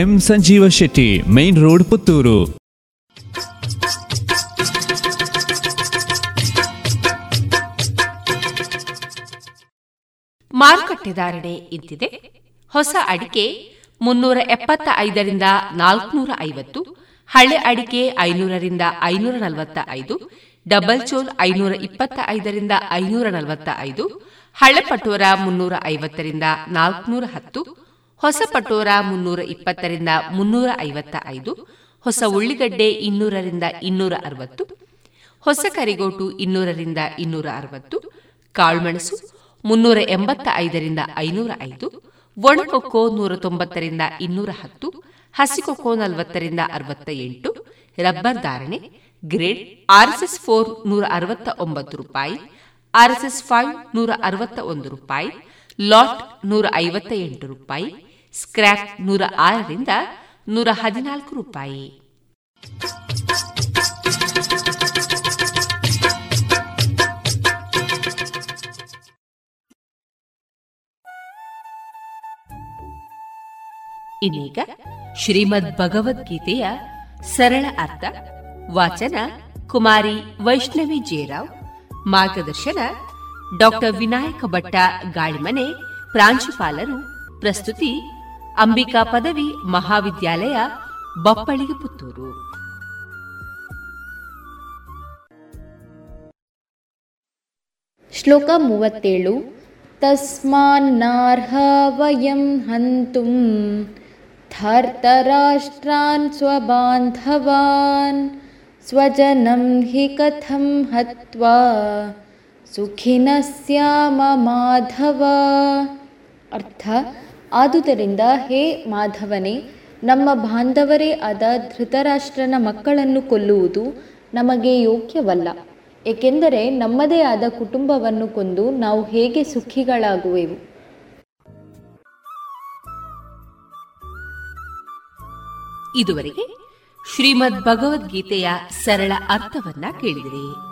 M Sanjeeva Shetty, main road Puttur. ಮಾರುಕಟ್ಟೆ ಧಾರಣೆ ಇಂತಿದೆ. ಹೊಸ ಅಡಿಕೆ ಮುನ್ನೂರ ಎಪ್ಪತ್ತ ಐದರಿಂದ ನಾಲ್ಕುನೂರ ಐವತ್ತು, ಹಳೆ ಅಡಿಕೆ ಐನೂರರಿಂದ ಐನೂರ ನಲವತ್ತ ಐದು, ಡಬಲ್ ಚೋಲ್ ಐನೂರ ಇಪ್ಪತ್ತ ಐದರಿಂದ ಐನೂರ ನಲವತ್ತ ಐದು, ಹಳೆ ಪಟೋರ ಮುನ್ನೂರ ಐವತ್ತರಿಂದ ನಾಲ್ಕುನೂರ ಹತ್ತು ಹೊಸ ಪಟೋರ ಮುನ್ನೂರ ಇಪ್ಪತ್ತರಿಂದ ಮುನ್ನೂರ ಐವತ್ತ ಐದು, ಹೊಸ ಉಳ್ಳಿಗಡ್ಡೆ ಇನ್ನೂರರಿಂದ ಇನ್ನೂರ ಅರವತ್ತು, ಹೊಸ ಕರಿಗೋಟು ಇನ್ನೂರರಿಂದ ಇನ್ನೂರ ಅರವತ್ತು, ಕಾಳುಮೆಣಸು ಮುನ್ನೂರ ಎಂಬತ್ತ ಐದರಿಂದ ಐನೂರ ಐದು, ಒಣಕೊಕ್ಕೋ ನೂರ ತೊಂಬತ್ತರಿಂದ ಇನ್ನೂರ ಹತ್ತು, ಹಸಿಕೊಕ್ಕೋ ನಲವತ್ತರಿಂದ ಅರವತ್ತ ಎಂಟು, ರಬ್ಬರ್ ಧಾರಣೆ, ಗ್ರೇಡ್ ಆರ್ಎಸ್ಎಸ್ ಫೋರ್ ನೂರ ಅರವತ್ತ ಒಂಬತ್ತು ರೂಪಾಯಿ, ಆರ್ಎಸ್ಎಸ್ ಫೈವ್ ನೂರ ಅರವತ್ತ ಒಂದು ರೂಪಾಯಿ, ಲಾಟ್ ನೂರ ಐವತ್ತ ಎಂಟು ರೂಪಾಯಿ ಸ್ಕ್ರ್ಯಾಪ್ ನೂರ ಆರರಿಂದ ನೂರ ಹದಿನಾಲ್ಕು ರೂಪಾಯಿ. ಇದೀಗ ಶ್ರೀಮದ್ ಭಗವದ್ಗೀತೆಯ ಸರಳ ಅರ್ಥ, ವಾಚನ ಕುಮಾರಿ ವೈಷ್ಣವಿ ಜೇರಾವ್ ಮಾರ್ಗದರ್ಶನ ಡಾಕ್ಟರ್ ವಿನಾಯಕ ಭಟ್ಟ ಗಾಳಿಮನೆ, ಪ್ರಾಂಶುಪಾಲರು, ಪ್ರಸ್ತುತಿ ಅಂಬಿಕಾ ಪದವಿ ಮಹಾವಿದ್ಯಾಲಯ ಬಪ್ಪಳಿಗೆ ಪುತ್ತೂರು. ಶ್ಲೋಕ ಮೂವತ್ತೇಳು. ತಸ್ಮಾನ್ನಾರ್ಹ ವಯಂ ಹಂತುಂ ಧರ್ತರಾಷ್ಟ್ರಾನ್ ಸ್ವಬಾಂಧವಾನ್ ಸ್ವಜನಂ ಹಿ ಕಥಂ ಹತ್ವಾ ಸುಖಿನ ಸ್ಯಾಮ ಮಾಧವ. ಅರ್ಥ ಆದುದರಿಂದ ಹೇ ಮಾಧವನೇ, ನಮ್ಮ ಬಾಂಧವರೇ ಆದ ಧೃತರಾಷ್ಟ್ರನ ಮಕ್ಕಳನ್ನು ಕೊಲ್ಲುವುದು ನಮಗೆ ಯೋಗ್ಯವಲ್ಲ. ಏಕೆಂದರೆ ನಮ್ಮದೇ ಆದ ಕುಟುಂಬವನ್ನು ಕೊಂದು ನಾವು ಹೇಗೆ ಸುಖಿಗಳಾಗುವೆವು? ಇದುವರೆಗೆ ಶ್ರೀಮದ್ ಭಗವದ್ಗೀತೆಯ ಸರಳ ಅರ್ಥವನ್ನ ಕೇಳಿದಿರಿ.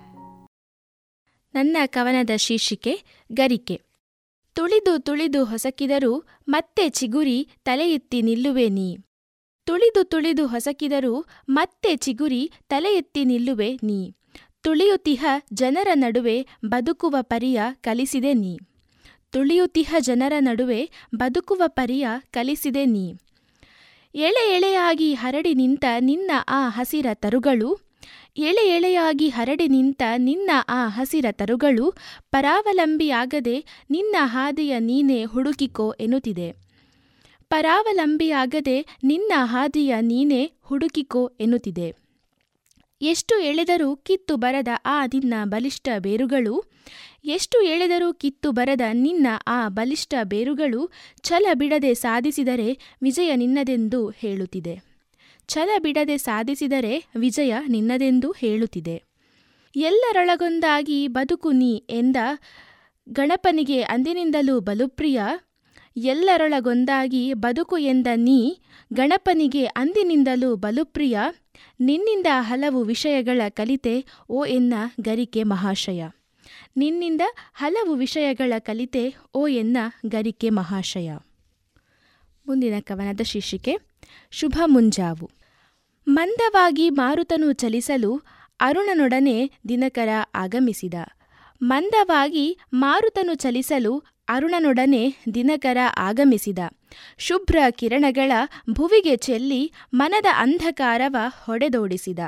ನನ್ನ ಕವನದ ಶೀರ್ಷಿಕೆ, ಗರಿಕೆ. ತುಳಿದು ತುಳಿದು ಹೊಸಕಿದರೂ ಮತ್ತೆ ಚಿಗುರಿ ತಲೆಯೆತ್ತಿ ನಿಲ್ಲುವೆ ನೀ. ತುಳಿದು ತುಳಿದು ಹೊಸಕಿದರೂ ಮತ್ತೆ ಚಿಗುರಿ ತಲೆಯೆತ್ತಿ ನಿಲ್ಲುವೆ ನೀ. ತುಳಿಯುತಿಹ ಜನರ ನಡುವೆ ಬದುಕುವ ಪರಿಯ ಕಲಿಸಿದೆ ನೀ. ತುಳಿಯುತಿಹ ಜನರ ನಡುವೆ ಬದುಕುವ ಪರಿಯ ಕಲಿಸಿದೆ ನೀ. ಎಳೆ ಎಳೆಯಾಗಿ ಹರಡಿ ನಿಂತ ನಿನ್ನ ಆ ಹಸಿರ ತರುಗಳು ಎಳೆ ಎಳೆಯಾಗಿ ಹರಡಿ ನಿಂತ ನಿನ್ನ ಆ ಹಸಿರ ತರುಗಳು ಪರಾವಲಂಬಿಯಾಗದೆ ನಿನ್ನ ಹಾದಿಯ ನೀನೇ ಹುಡುಕಿಕೋ ಎನ್ನುತ್ತಿದೆ. ಪರಾವಲಂಬಿಯಾಗದೆ ನಿನ್ನ ಹಾದಿಯ ನೀನೇ ಹುಡುಕಿಕೋ ಎನ್ನುತ್ತಿದೆ. ಎಷ್ಟು ಎಳೆದರೂ ಕಿತ್ತು ಬರದ ಆ ನಿನ್ನ ಬಲಿಷ್ಠ ಬೇರುಗಳು, ಎಷ್ಟು ಎಳೆದರೂ ಕಿತ್ತು ಬರದ ನಿನ್ನ ಆ ಬಲಿಷ್ಠ ಬೇರುಗಳು ಛಲ ಬಿಡದೆ ಸಾಧಿಸಿದರೆ ವಿಜಯ ನಿನ್ನದೆಂದು ಹೇಳುತ್ತಿದೆ. ಛಲ ಬಿಡದೆ ಸಾಧಿಸಿದರೆ ವಿಜಯ ನಿನ್ನದೆಂದು ಹೇಳುತ್ತಿದೆ. ಎಲ್ಲರೊಳಗೊಂದಾಗಿ ಬದುಕು ನೀ ಎಂದ ಗಣಪನಿಗೆ ಅಂದಿನಿಂದಲೂ ಬಲುಪ್ರಿಯ. ಎಲ್ಲರೊಳಗೊಂದಾಗಿ ಬದುಕು ಎಂದ ನೀ ಗಣಪನಿಗೆ ಅಂದಿನಿಂದಲೂ ಬಲುಪ್ರಿಯ. ನಿನ್ನಿಂದ ಹಲವು ವಿಷಯಗಳ ಕಲಿತೆ ಓ ಎನ್ನ ಗರಿಕೆ ಮಹಾಶಯ. ನಿನ್ನಿಂದ ಹಲವು ವಿಷಯಗಳ ಕಲಿತೆ ಓ ಎನ್ನ ಗರಿಕೆ ಮಹಾಶಯ. ಮುಂದಿನ ಕವನದ ಶೀರ್ಷಿಕೆ, ಶುಭ ಮುಂಜಾವು. ಮಂದವಾಗಿ ಮಾರುತನು ಚಲಿಸಲು ಅರುಣನೊಡನೆ ದಿನಕರ ಆಗಮಿಸಿದ. ಮಂದವಾಗಿ ಮಾರುತನು ಚಲಿಸಲು ಅರುಣನೊಡನೆ ದಿನಕರ ಆಗಮಿಸಿದ. ಶುಭ್ರ ಕಿರಣಗಳ ಭುವಿಗೆ ಚೆಲ್ಲಿ ಮನದ ಅಂಧಕಾರವ ಹೊಡೆದೋಡಿಸಿದ.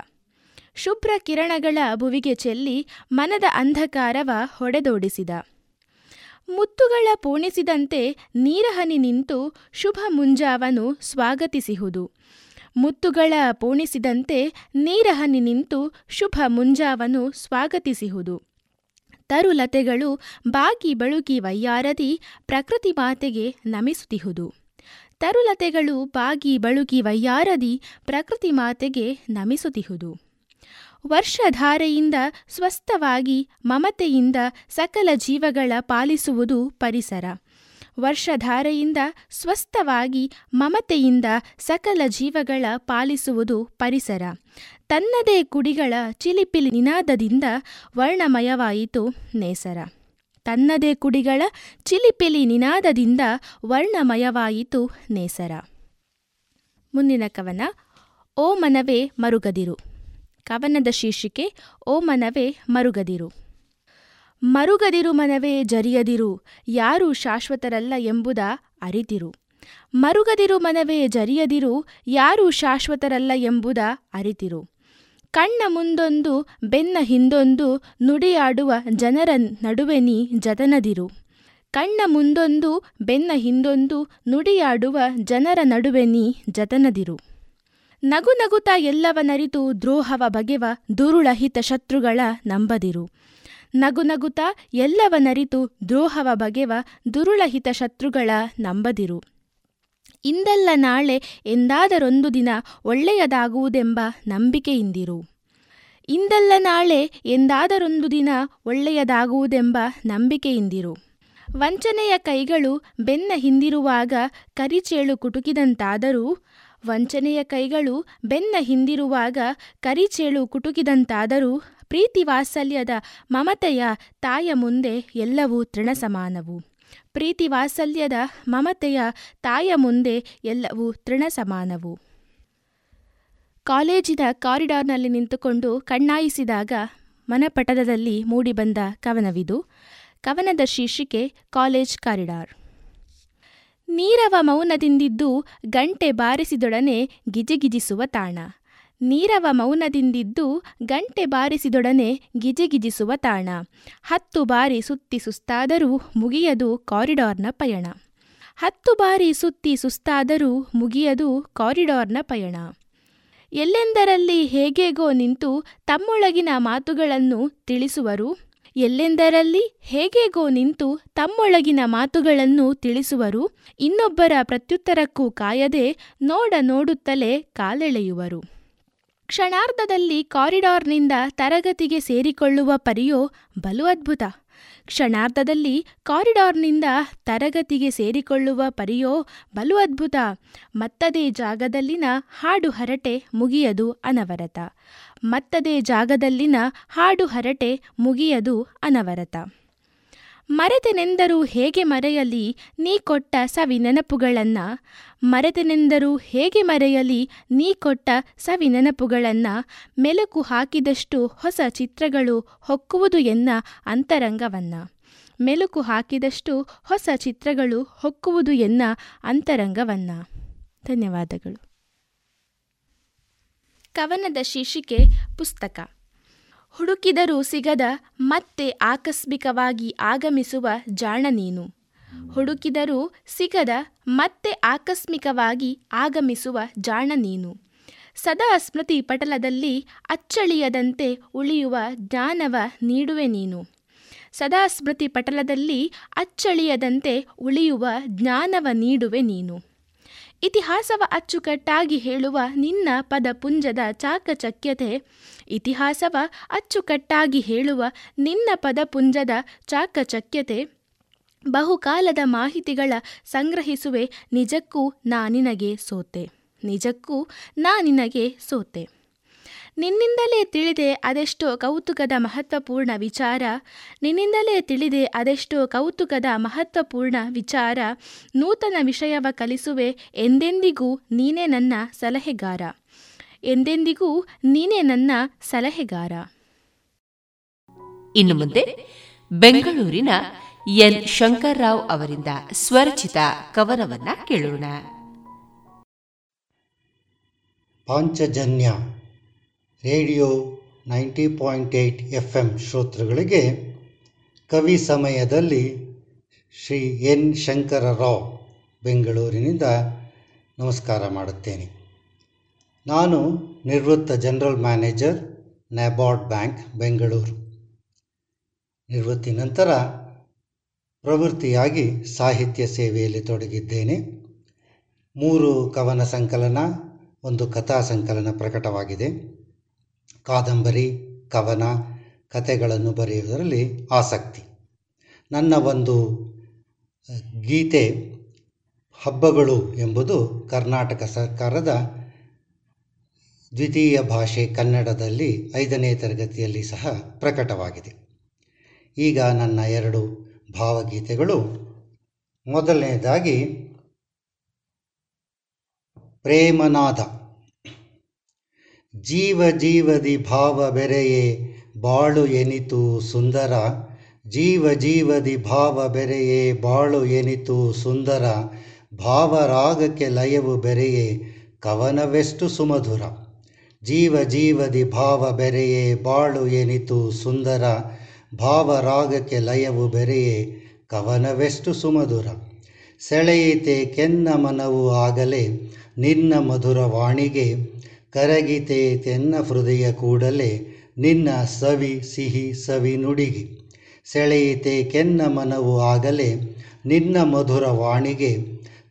ಶುಭ್ರ ಕಿರಣಗಳ ಭುವಿಗೆ ಚೆಲ್ಲಿ ಮನದ ಅಂಧಕಾರವ ಹೊಡೆದೋಡಿಸಿದ. ಮುತ್ತುಗಳ ಪೋಣಿಸಿದಂತೆ ನೀರಹನಿ ನಿಂತು ಶುಭ ಮುಂಜಾವನು ಸ್ವಾಗತಿಸಿಹುದು. ಮುತ್ತುಗಳ ಪೋಣಿಸಿದಂತೆ ನೀರಹನಿ ನಿಂತು ಶುಭ ಮುಂಜಾವನು ಸ್ವಾಗತಿಸಿಹುದು. ತರುಲತೆಗಳು ಬಾಗಿ ಬಳುಕಿ ವಯ್ಯಾರದಿ ಪ್ರಕೃತಿ ಮಾತೆಗೆ ನಮಿಸುತ್ತಿಹುದು. ತರುಲತೆಗಳು ಬಾಗಿ ಬಳುಕಿ ವಯ್ಯಾರದಿ ಪ್ರಕೃತಿ ಮಾತೆಗೆ ನಮಿಸುತ್ತಿಹುದು. ವರ್ಷಧಾರೆಯಿಂದ ಸ್ವಸ್ಥವಾಗಿ ಮಮತೆಯಿಂದ ಸಕಲ ಜೀವಗಳ ಪಾಲಿಸುವುದು ಪರಿಸರ. ವರ್ಷಧಾರೆಯಿಂದ ಸ್ವಸ್ಥವಾಗಿ ಮಮತೆಯಿಂದ ಸಕಲ ಜೀವಗಳ ಪಾಲಿಸುವುದು ಪರಿಸರ. ತನ್ನದೇ ಕುಡಿಗಳ ಚಿಲಿಪಿಲಿ ನಿನಾದದಿಂದ ವರ್ಣಮಯವಾಯಿತು ನೇಸರ. ತನ್ನದೇ ಕುಡಿಗಳ ಚಿಲಿಪಿಲಿ ನಿನಾದದಿಂದ ವರ್ಣಮಯವಾಯಿತು ನೇಸರ. ಮುಂದಿನ ಕವನ, ಓ ಮನವೇ ಮರುಗದಿರು ಕವನದ ಶೀರ್ಷಿಕೆ, ಓ ಮನವೇ ಮರುಗದಿರು ಮರುಗದಿರು ಮನವೇ ಜರಿಯದಿರು, ಯಾರು ಶಾಶ್ವತರಲ್ಲ ಎಂಬುದ ಅರಿತಿರು. ಮರುಗದಿರು ಮನವೇ ಜರಿಯದಿರು, ಯಾರು ಶಾಶ್ವತರಲ್ಲ ಎಂಬುದ ಅರಿತಿರು. ಕಣ್ಣ ಮುಂದೊಂದು, ಬೆನ್ನ ಹಿಂದೊಂದು, ನುಡಿಯಾಡುವ ಜನರ ನಡುವೆ ನೀ ಜತನದಿರು. ಕಣ್ಣ ಮುಂದೊಂದು, ಬೆನ್ನ ಹಿಂದೊಂದು, ನುಡಿಯಾಡುವ ಜನರ ನಡುವೆ ನೀ ಜತನದಿರು. ನಗು ನಗುತ್ತಾ ಎಲ್ಲವನರಿತು ದ್ರೋಹವ ಬಗೆವ ದುರುಳಹಿತ ಶತ್ರುಗಳ ನಂಬದಿರು. ನಗು ಎಲ್ಲವನರಿತು ದ್ರೋಹವ ಬಗೆವ ದುರುಳಹಿತ ಶತ್ರುಗಳ ನಂಬದಿರು. ಇಂದಲ್ಲ ನಾಳೆ ಎಂದಾದರೊಂದು ದಿನ ಒಳ್ಳೆಯದಾಗುವುದೆಂಬ ನಂಬಿಕೆಯಿಂದಿರು. ಇಂದಲ್ಲ ನಾಳೆ ಎಂದಾದರೊಂದು ದಿನ ಒಳ್ಳೆಯದಾಗುವುದೆಂಬ ನಂಬಿಕೆಯಿಂದಿರು. ವಂಚನೆಯ ಕೈಗಳು ಬೆನ್ನ ಹಿಂದಿರುವಾಗ ಕರಿಚೇಳು ಕುಟುಕಿದಂತಾದರೂ, ವಂಚನೆಯ ಕೈಗಳು ಬೆನ್ನ ಹಿಂದಿರುವಾಗ ಕರಿಚೇಳು ಕುಟುಕಿದಂತಾದರೂ ಪ್ರೀತಿ ವಾತ್ಸಲ್ಯದ ಮಮತೆಯ ತಾಯ ಮುಂದೆ ಎಲ್ಲವೂ ತೃಣಸಮಾನವು. ಪ್ರೀತಿ ವಾತ್ಸಲ್ಯದ ಮಮತೆಯ ತಾಯ ಮುಂದೆ ಎಲ್ಲವೂ ತೃಣಸಮಾನವು. ಕಾಲೇಜಿನ ಕಾರಿಡಾರ್ನಲ್ಲಿ ನಿಂತುಕೊಂಡು ಕಣ್ಣಾಯಿಸಿದಾಗ ಮನಪಟದದಲ್ಲಿ ಮೂಡಿಬಂದ ಕವನವಿದು. ಕವನದ ಶೀರ್ಷಿಕೆ ಕಾಲೇಜ್ ಕಾರಿಡಾರ್. ನೀರವ ಮೌನದಿಂದಿದ್ದು ಗಂಟೆ ಬಾರಿಸಿದೊಡನೆ ಗಿಜಿಗಿಜಿಸುವ ತಾಣ. ನೀರವ ಮೌನದಿಂದಿದ್ದು ಗಂಟೆ ಬಾರಿಸಿದೊಡನೆ ಗಿಜಿಗಿಜಿಸುವ ತಾಣ. ಹತ್ತು ಬಾರಿ ಸುತ್ತಿ ಸುಸ್ತಾದರೂ ಮುಗಿಯದು ಕಾರಿಡಾರ್ನ ಪಯಣ. ಹತ್ತು ಬಾರಿ ಸುತ್ತಿ ಸುಸ್ತಾದರೂ ಮುಗಿಯದು ಕಾರಿಡಾರ್ನ ಪಯಣ. ಎಲ್ಲೆಂದರಲ್ಲಿ ಹೇಗೇಗೋ ನಿಂತು ತಮ್ಮೊಳಗಿನ ಮಾತುಗಳನ್ನು ತಿಳಿಸುವರು. ಎಲ್ಲೆಂದರಲ್ಲಿ ಹೇಗೇಗೋ ನಿಂತು ತಮ್ಮೊಳಗಿನ ಮಾತುಗಳನ್ನು ತಿಳಿಸುವರು. ಇನ್ನೊಬ್ಬರ ಪ್ರತ್ಯುತ್ತರಕ್ಕೂ ಕಾಯದೆ ನೋಡ ನೋಡುತ್ತಲೇ ಕಾಲೆಳೆಯುವರು. ಕ್ಷಣಾರ್ಧದಲ್ಲಿ ಕಾರಿಡಾರ್ನಿಂದ ತರಗತಿಗೆ ಸೇರಿಕೊಳ್ಳುವ ಪರಿಯೋ ಬಲು ಅದ್ಭುತ. ಕ್ಷಣಾರ್ಧದಲ್ಲಿ ಕಾರಿಡಾರ್ನಿಂದ ತರಗತಿಗೆ ಸೇರಿಕೊಳ್ಳುವ ಪರಿಯೋ ಬಲು ಅದ್ಭುತ. ಮತ್ತದೇ ಜಾಗದಲ್ಲಿನ ಹಾಡು ಹರಟೆ ಮುಗಿಯದು ಅನವರತ. ಮತ್ತದೇ ಜಾಗದಲ್ಲಿನ ಹಾಡು ಹರಟೆ ಮುಗಿಯದು ಅನವರತ. ಮರೆತೆನೆಂದರೂ ಹೇಗೆ ಮರೆಯಲಿ ನೀ ಕೊಟ್ಟ ಸವಿ ನೆನಪುಗಳನ್ನ? ಮರೆತೆನೆಂದರೂ ಹೇಗೆ ಮರೆಯಲಿ ನೀ ಕೊಟ್ಟ ಸವಿ ನೆನಪುಗಳನ್ನ? ಮೆಲುಕು ಹಾಕಿದಷ್ಟು ಹೊಸ ಚಿತ್ರಗಳು ಹೊಕ್ಕುವುದು ಎನ್ನ ಅಂತರಂಗವನ್ನ? ಮೆಲುಕು ಹಾಕಿದಷ್ಟು ಹೊಸ ಚಿತ್ರಗಳು ಹೊಕ್ಕುವುದು ಎನ್ನ ಅಂತರಂಗವನ್ನ? ಧನ್ಯವಾದಗಳು. ಕವನದ ಶೀರ್ಷಿಕೆ ಪುಸ್ತಕ. ಹುಡುಕಿದರೂ ಸಿಗದ ಮತ್ತೆ ಆಕಸ್ಮಿಕವಾಗಿ ಆಗಮಿಸುವ ಜಾಣ ನೀನು. ಹುಡುಕಿದರೂ ಸಿಗದ ಮತ್ತೆ ಆಕಸ್ಮಿಕವಾಗಿ ಆಗಮಿಸುವ ಜಾಣ ನೀನು. ಸದಾ ಸ್ಮೃತಿ ಪಟಲದಲ್ಲಿ ಅಚ್ಚಳಿಯದಂತೆ ಉಳಿಯುವ ಜ್ಞಾನವ ನೀಡುವೆ ನೀನು. ಸದಾ ಸ್ಮೃತಿ ಪಟಲದಲ್ಲಿ ಅಚ್ಚಳಿಯದಂತೆ ಉಳಿಯುವ ಜ್ಞಾನವ ನೀಡುವೆ ನೀನು. ಇತಿಹಾಸವ ಅಚ್ಚುಕಟ್ಟಾಗಿ ಹೇಳುವ ನಿನ್ನ ಪದಪುಂಜದ ಚಾಕಚಕ್ಯತೆ, ಇತಿಹಾಸವ ಅಚ್ಚುಕಟ್ಟಾಗಿ ಹೇಳುವ ನಿನ್ನ ಪದಪುಂಜದ ಚಾಕಚಕ್ಯತೆ, ಬಹುಕಾಲದ ಮಾಹಿತಿಗಳ ಸಂಗ್ರಹಿಸುವೆ ನಿಜಕ್ಕೂ ನಾ ನಿನಗೆ ಸೋತೆ, ನಿಜಕ್ಕೂ ನಾ ನಿನಗೆ ಸೋತೆ. ನಿನ್ನಿಂದಲೇ ತಿಳಿದೆ ಅದೆಷ್ಟೋ ಕೌತುಕದ ಮಹತ್ವಪೂರ್ಣ ವಿಚಾರ. ನಿನ್ನಿಂದಲೇ ತಿಳಿದೆ ಅದೆಷ್ಟೋ ಕೌತುಕದ ಮಹತ್ವಪೂರ್ಣ ವಿಚಾರ. ನೂತನ ವಿಷಯವ ಕಲಿಸುವೆ ಎಂದೆಂದಿಗೂ ನೀನೇ ನನ್ನ ಸಲಹೆಗಾರ. ಎಂದೆಂದಿಗೂ ನೀನೇ ನನ್ನ ಸಲಹೆಗಾರ. ಇನ್ನು ಮುಂದೆ ಬೆಂಗಳೂರಿನ ಎನ್. ಶಂಕರ್ರಾವ್ ಅವರಿಂದ ಸ್ವರಚಿತ ಕವನವನ್ನ ಕೇಳೋಣ. Panchajanya radio ninety point eight F M ಶ್ರೋತೃಗಳಿಗೆ ಕವಿ ಸಮಯದಲ್ಲಿ ಶ್ರೀ ಎನ್ ಶಂಕರ ರಾವ್ ಬೆಂಗಳೂರಿನಿಂದ ನಮಸ್ಕಾರ ಮಾಡುತ್ತೇನೆ. ನಾನು ನಿವೃತ್ತ general manager NABARD bank, Bengaluru. ನಿವೃತ್ತಿ ನಂತರ ಪ್ರವೃತ್ತಿಯಾಗಿ ಸಾಹಿತ್ಯ ಸೇವೆಯಲ್ಲಿ ತೊಡಗಿದ್ದೇನೆ. ಮೂರು ಕವನ ಸಂಕಲನ, ಒಂದು ಕಥಾ ಸಂಕಲನ ಪ್ರಕಟವಾಗಿದೆ. ಕಾದಂಬರಿ, ಕವನ ಕಥೆಗಳನ್ನು ಬರೆಯುವುದರಲ್ಲಿ ಆಸಕ್ತಿ. ನನ್ನ ಒಂದು ಗೀತೆ ಹಬ್ಬಗಳು ಎಂಬುದು ಕರ್ನಾಟಕ ಸರ್ಕಾರದ ದ್ವಿತೀಯ ಭಾಷೆ ಕನ್ನಡದಲ್ಲಿ ಐದನೇ ತರಗತಿಯಲ್ಲಿ ಸಹ ಪ್ರಕಟವಾಗಿದೆ. ಈಗ ನನ್ನ ಎರಡು ಭಾವಗೀತೆಗಳು. ಮೊದಲನೇದಾಗಿ, ಪ್ರೇಮನಾದ. ಜೀವ ಜೀವದಿ ಭಾವ ಬೆರೆಯೇ ಬಾಳು ಎನಿತು ಸುಂದರ. ಜೀವ ಜೀವದಿ ಭಾವ ಬೆರೆಯೇ ಬಾಳು ಎನಿತು ಸುಂದರ. ಭಾವರಾಗಕ್ಕೆ ಲಯವು ಬೆರೆಯೇ ಕವನವೆಷ್ಟು ಸುಮಧುರ. ಜೀವ ಜೀವದಿ ಭಾವ ಬೆರೆಯೇ ಬಾಳು ಎನಿತು ಸುಂದರ. ಭಾವರಾಗಕ್ಕೆ ಲಯವು ಬೆರೆಯೇ ಕವನವೆಷ್ಟು ಸುಮಧುರ. ಸೆಳೆಯಿತೆ ಕೆನ್ನ ಮನವು ಆಗಲೇ ನಿನ್ನ ಮಧುರ ವಾಣಿಗೆ ಕರಗಿತೆ ತೆನ್ನ ಹೃದಯ ಕೂಡಲೇ ನಿನ್ನ ಸವಿ ಸಿಹಿ ಸವಿ ನುಡಿಗೆ. ಸೆಳೆಯಿತೆ ಕೆನ್ನ ಮನವು ಆಗಲೇ ನಿನ್ನ ಮಧುರ ವಾಣಿಗೆ.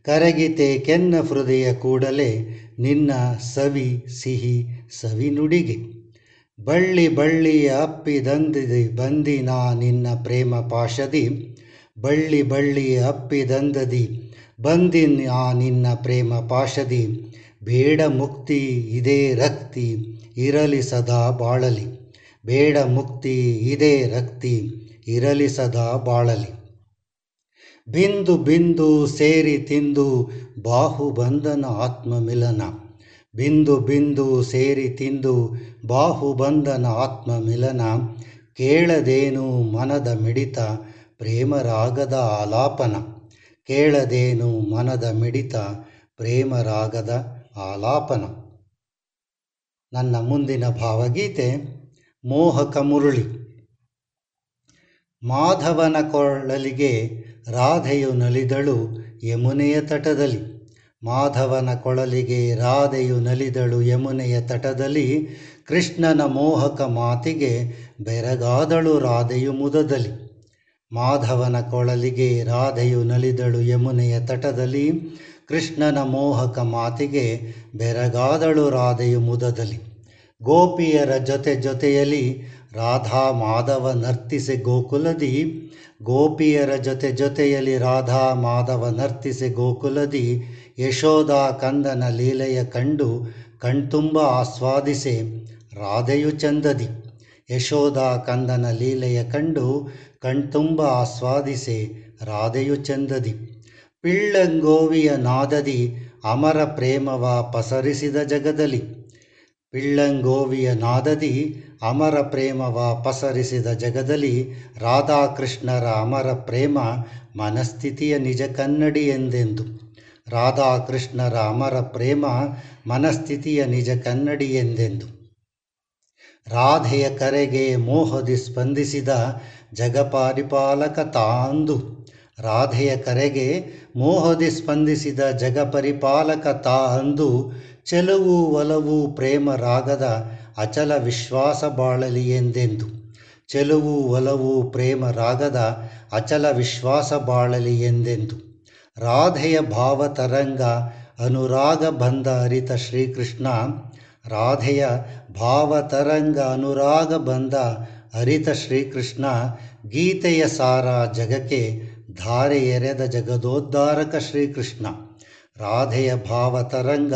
ಕರಗಿತೆ ಕೆನ್ನ ಹೃದಯ ಕೂಡಲೇ ನಿನ್ನ ಸವಿ ಸಿಹಿ ಸವಿ ನುಡಿಗೆ. ಬಳ್ಳಿ ಬಳ್ಳಿಯ ಬಂದಿ ನಾ ನಿನ್ನ ಪ್ರೇಮ ಪಾಶದಿ. ಬಳ್ಳಿ ಬಳ್ಳಿಯ ಅಪ್ಪಿದಂದದಿ ನಾ ನಿನ್ನ ಪ್ರೇಮ ಪಾಶದಿ. ಬೇಡ ಮುಕ್ತಿ ಇದೇ ರಕ್ತಿ ಇರಲಿ ಸದಾ ಬಾಳಲಿ. ಬೇಡ ಮುಕ್ತಿ ಇದೇ ರಕ್ತಿ ಇರಲಿ ಸದಾ ಬಾಳಲಿ. ಬಿಂದು ಬಿಂದು ಸೇರಿ ತಿಂದು ಬಾಹುಬಂಧನ ಆತ್ಮ ಮಿಲನ ಬಿಂದು ಬಿಂದು ಸೇರಿ ತಿಂದು ಬಾಹುಬಂಧನ ಆತ್ಮ ಮಿಲನ ಕೇಳದೇನು ಮನದ ಮಿಡಿತ ಪ್ರೇಮರಾಗದ ಆಲಾಪನ. ಕೇಳದೇನು ಮನದ ಮಿಡಿತ ಪ್ರೇಮರಾಗದ ಆಲಾಪನ. ನನ್ನ ಮುಂದಿನ ಭಾವಗೀತೆ, ಮೋಹಕ ಮುರುಳಿ. ಮಾಧವನ ಕೊಳಲಿಗೆ ರಾಧೆಯು ನಲಿದಳು ಯಮುನೆಯ ತಟದಲ್ಲಿ. ಮಾಧವನ ಕೊಳಲಿಗೆ ರಾಧೆಯು ನಲಿದಳು ಯಮುನೆಯ ತಟದಲ್ಲಿ. ಕೃಷ್ಣನ ಮೋಹಕ ಮಾತಿಗೆ ಬೆರಗಾದಳು ರಾಧೆಯು ಮುದದಲ್ಲಿ. ಮಾಧವನ ಕೊಳಲಿಗೆ ರಾಧೆಯು ನಲಿದಳು ಯಮುನೆಯ ತಟದಲ್ಲಿ. ಕೃಷ್ಣನ ಮೋಹಕ ಮಾತಿಗೆ ಬೆರಗಾದಳು ರಾಧೆಯು ಮುದದಲ್ಲಿ. ಗೋಪಿಯರ ಜೊತೆ ಜೊತೆಯಲ್ಲಿ ರಾಧಾ ಮಾಧವ ನರ್ತಿಸಿ ಗೋಕುಲದಿ. ಗೋಪಿಯರ ಜೊತೆ ಜೊತೆಯಲ್ಲಿ ರಾಧಾ ಮಾಧವ ನರ್ತಿಸಿ ಗೋಕುಲದಿ. ಯಶೋಧ ಕಂದನ ಲೀಲೆಯ ಕಂಡು ಕಣ್ತುಂಬ ಆಸ್ವಾದಿಸೆ ರಾಧೆಯು ಚಂದದಿ. ಯಶೋಧ ಕಂದನ ಲೀಲೆಯ ಕಂಡು ಕಣ್ತುಂಬ ಆಸ್ವಾದಿಸೆ ರಾಧೆಯು ಚಂದದಿ. ಪಿಳ್ಳಂಗೋವಿಯ ನಾದದಿ ಅಮರ ಪ್ರೇಮವ ಪಸರಿಸಿದ ಜಗದಲ್ಲಿ. ಪಿಳ್ಳಂಗೋವಿಯ ನಾದದಿ ಅಮರ ಪ್ರೇಮವ ಪಸರಿಸಿದ ಜಗದಲ್ಲಿ ರಾಧಾಕೃಷ್ಣರ ಅಮರ ಪ್ರೇಮ ಮನಸ್ಥಿತಿಯ ನಿಜ ಕನ್ನಡಿ ಎಂದೆಂದು. ರಾಧಾಕೃಷ್ಣರ ಅಮರ ಪ್ರೇಮ ಮನಸ್ಥಿತಿಯ ನಿಜ ಕನ್ನಡಿ ಎಂದೆಂದು. ರಾಧೆಯ ಕರೆಗೆ ಮೋಹದಿ ಸ್ಪಂದಿಸಿದ ಜಗಪಾರಿಪಾಲಕ ತಾಂದು. ರಾಧೆಯ ಕರೆಗೆ ಮೋಹದೆ ಸ್ಪಂದಿಸಿದ ಜಗಪರಿಪಾಲಕ ತಾ ಅಂದು ಚೆಲುವು ಒಲವು ಪ್ರೇಮ ರಾಗದ ಅಚಲ ವಿಶ್ವಾಸ ಬಾಳಲಿ ಎಂದೆಂದು. ಚೆಲುವು ಒಲವು ಪ್ರೇಮ ರಾಗದ ಅಚಲ ವಿಶ್ವಾಸ ಬಾಳಲಿ ಎಂದೆಂದು. ರಾಧೆಯ ಭಾವತರಂಗ ಅನುರಾಗ ಬಂದ ಅರಿತ ಶ್ರೀಕೃಷ್ಣ, ರಾಧೆಯ ಭಾವತರಂಗ ಅನುರಾಗ ಬಂಧ ಅರಿತ ಶ್ರೀಕೃಷ್ಣ, ಗೀತೆಯ ಸಾರ ಜಗಕ್ಕೆ ಧಾರೆ ಎರೆದ ಜಗದೋದ್ಧಾರಕ ಶ್ರೀಕೃಷ್ಣ. ರಾಧೆಯ ಭಾವತರಂಗ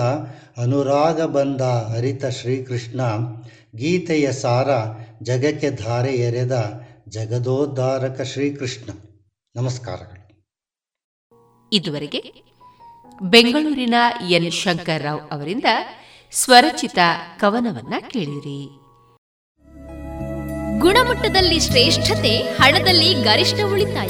ಅನುರಾಗ ಬಂದ ಅರಿತ ಶ್ರೀಕೃಷ್ಣ. ಗೀತೆಯ ಸಾರ ಜಗಕ್ಕೆ ಧಾರೆ ಎರೆದ ಜಗದೋದ್ಧಾರಕ ಶ್ರೀಕೃಷ್ಣ. ನಮಸ್ಕಾರಗಳು. ಇದುವರೆಗೆ ಬೆಂಗಳೂರಿನ ಎನ್. ಶಂಕರ್ರಾವ್ ಅವರಿಂದ ಸ್ವರಚಿತ ಕವನವನ್ನ ಕೇಳಿರಿ ಗುಣಮಟ್ಟದಲ್ಲಿ ಶ್ರೇಷ್ಠತೆ ಹಣದಲ್ಲಿ ಗರಿಷ್ಠ ಉಳಿತಾಯ.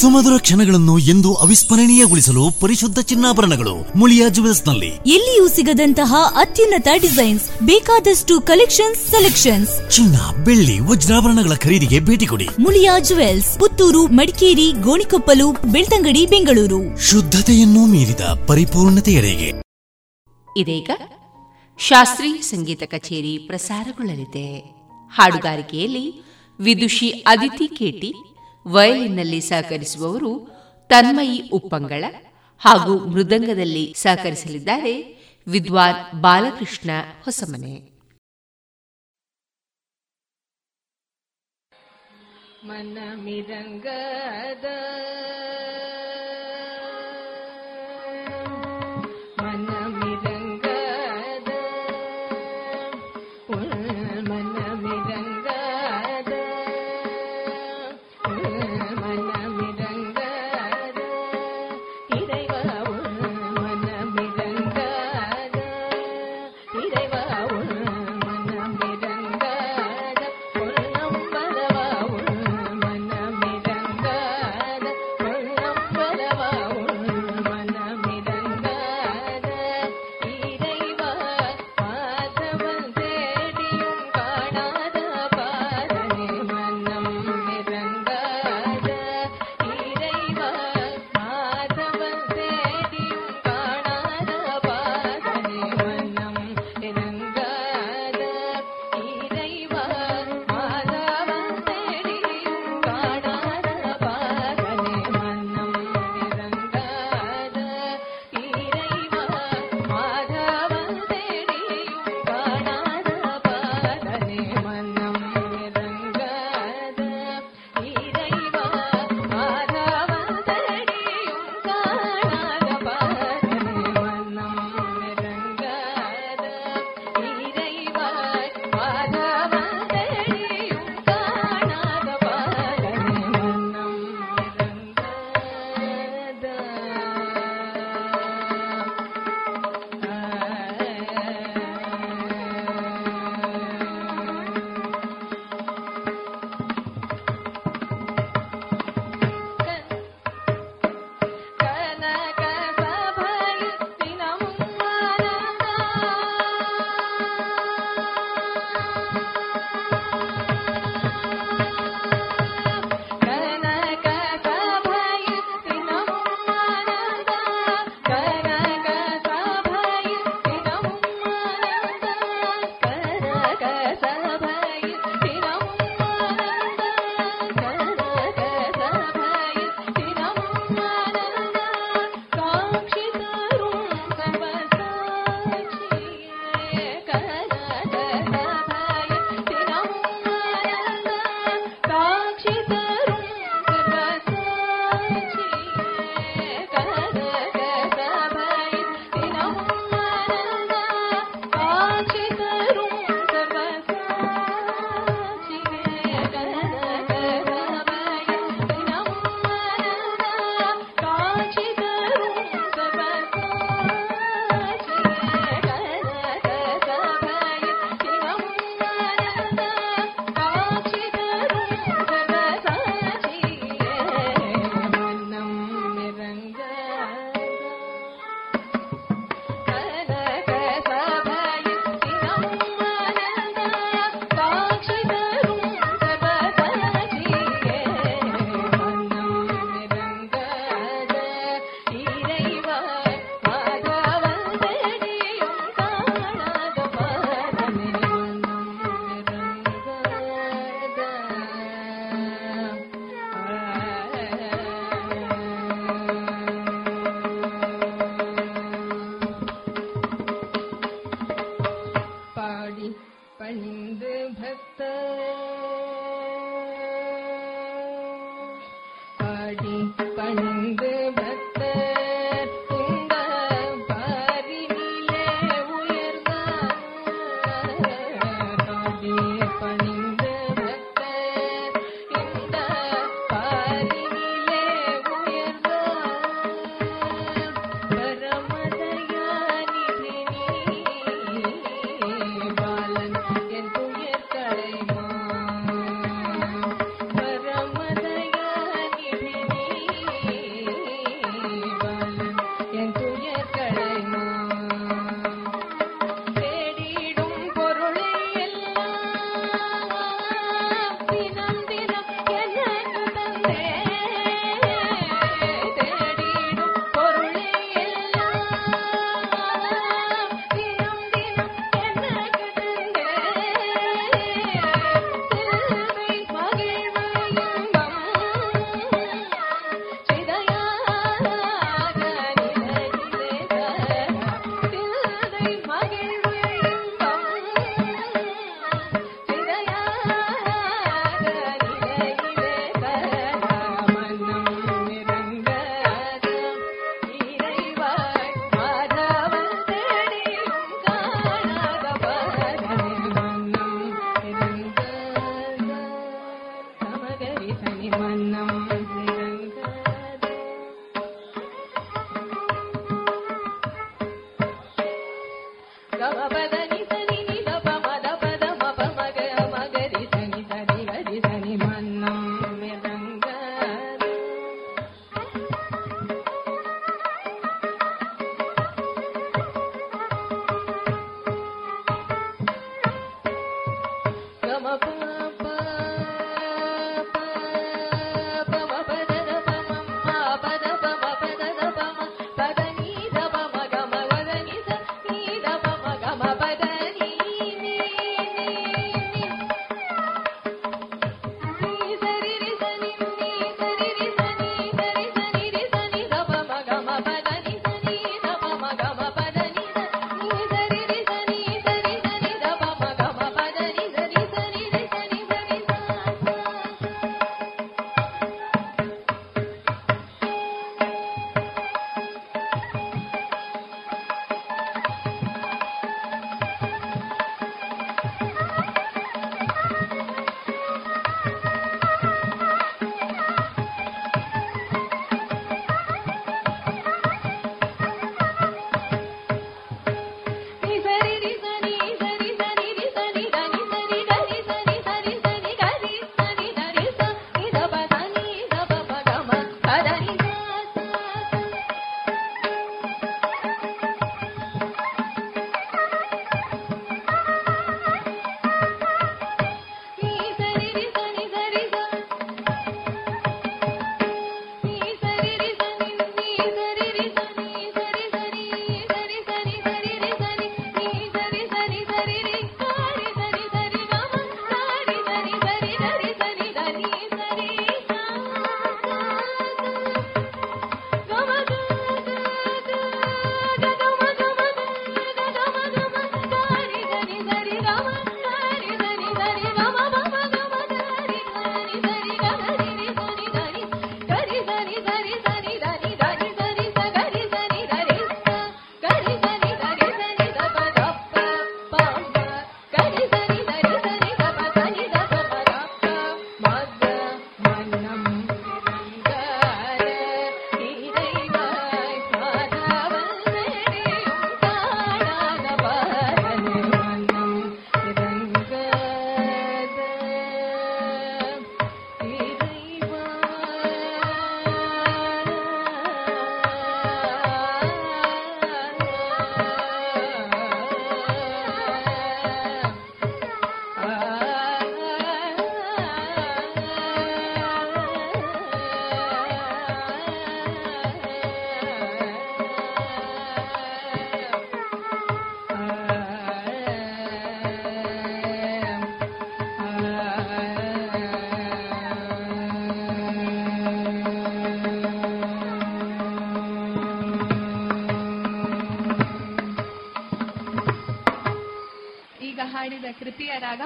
ಸುಮಧುರ ಕ್ಷಣಗಳನ್ನು ಎಂದು ಅವಿಸ್ಮರಣೀಯಗೊಳಿಸಲು ಪರಿಶುದ್ಧ ಚಿನ್ನಾಭರಣಗಳು ಮುಳಿಯಾ ಜುವೆಲ್ಸ್ನಲ್ಲಿ ಎಲ್ಲಿಯೂ ಸಿಗದಂತಹ ಅತ್ಯುನ್ನತ ಡಿಸೈನ್ಸ್ ಬೇಕಾದಷ್ಟು ಕಲೆಕ್ಷನ್ಸ್ ಸೆಲೆಕ್ಷನ್ಸ್. ಚಿನ್ನ ಬೆಳ್ಳಿ ವಜ್ರಾಭರಣಗಳ ಖರೀದಿಗೆ ಭೇಟಿ ಕೊಡಿ. ಮುಳಿಯಾ ಜುವೆಲ್ಸ್ ಪುತ್ತೂರು ಮಡಿಕೇರಿ ಗೋಣಿಕೊಪ್ಪಲು ಬೆಳ್ತಂಗಡಿ ಬೆಂಗಳೂರು. ಶುದ್ಧತೆಯನ್ನು ಮೀರಿದ ಪರಿಪೂರ್ಣತೆಯರೆಗೆ ಇದೀಗ ಶಾಸ್ತ್ರೀಯ ಸಂಗೀತ ಕಚೇರಿ ಪ್ರಸಾರಗೊಳ್ಳಲಿದೆ. ಹಾಡುಗಾರಿಕೆಯಲ್ಲಿ ವಿದುಷಿ ಅದಿತಿ ಕೇಟಿ ವಯಲಿನ್ನಲ್ಲಿ ಸಹಕರಿಸುವವರು ತನ್ಮಯಿ ಉಪ್ಪಂಗಳ ಹಾಗೂ ಮೃದಂಗದಲ್ಲಿ ಸಹಕರಿಸಲಿದ್ದಾರೆ ವಿದ್ವಾನ್ ಬಾಲಕೃಷ್ಣ ಹೊಸಮನೆ. ಮನ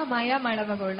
ಮಾಯಾ ಮಾಡಬಗೋಳ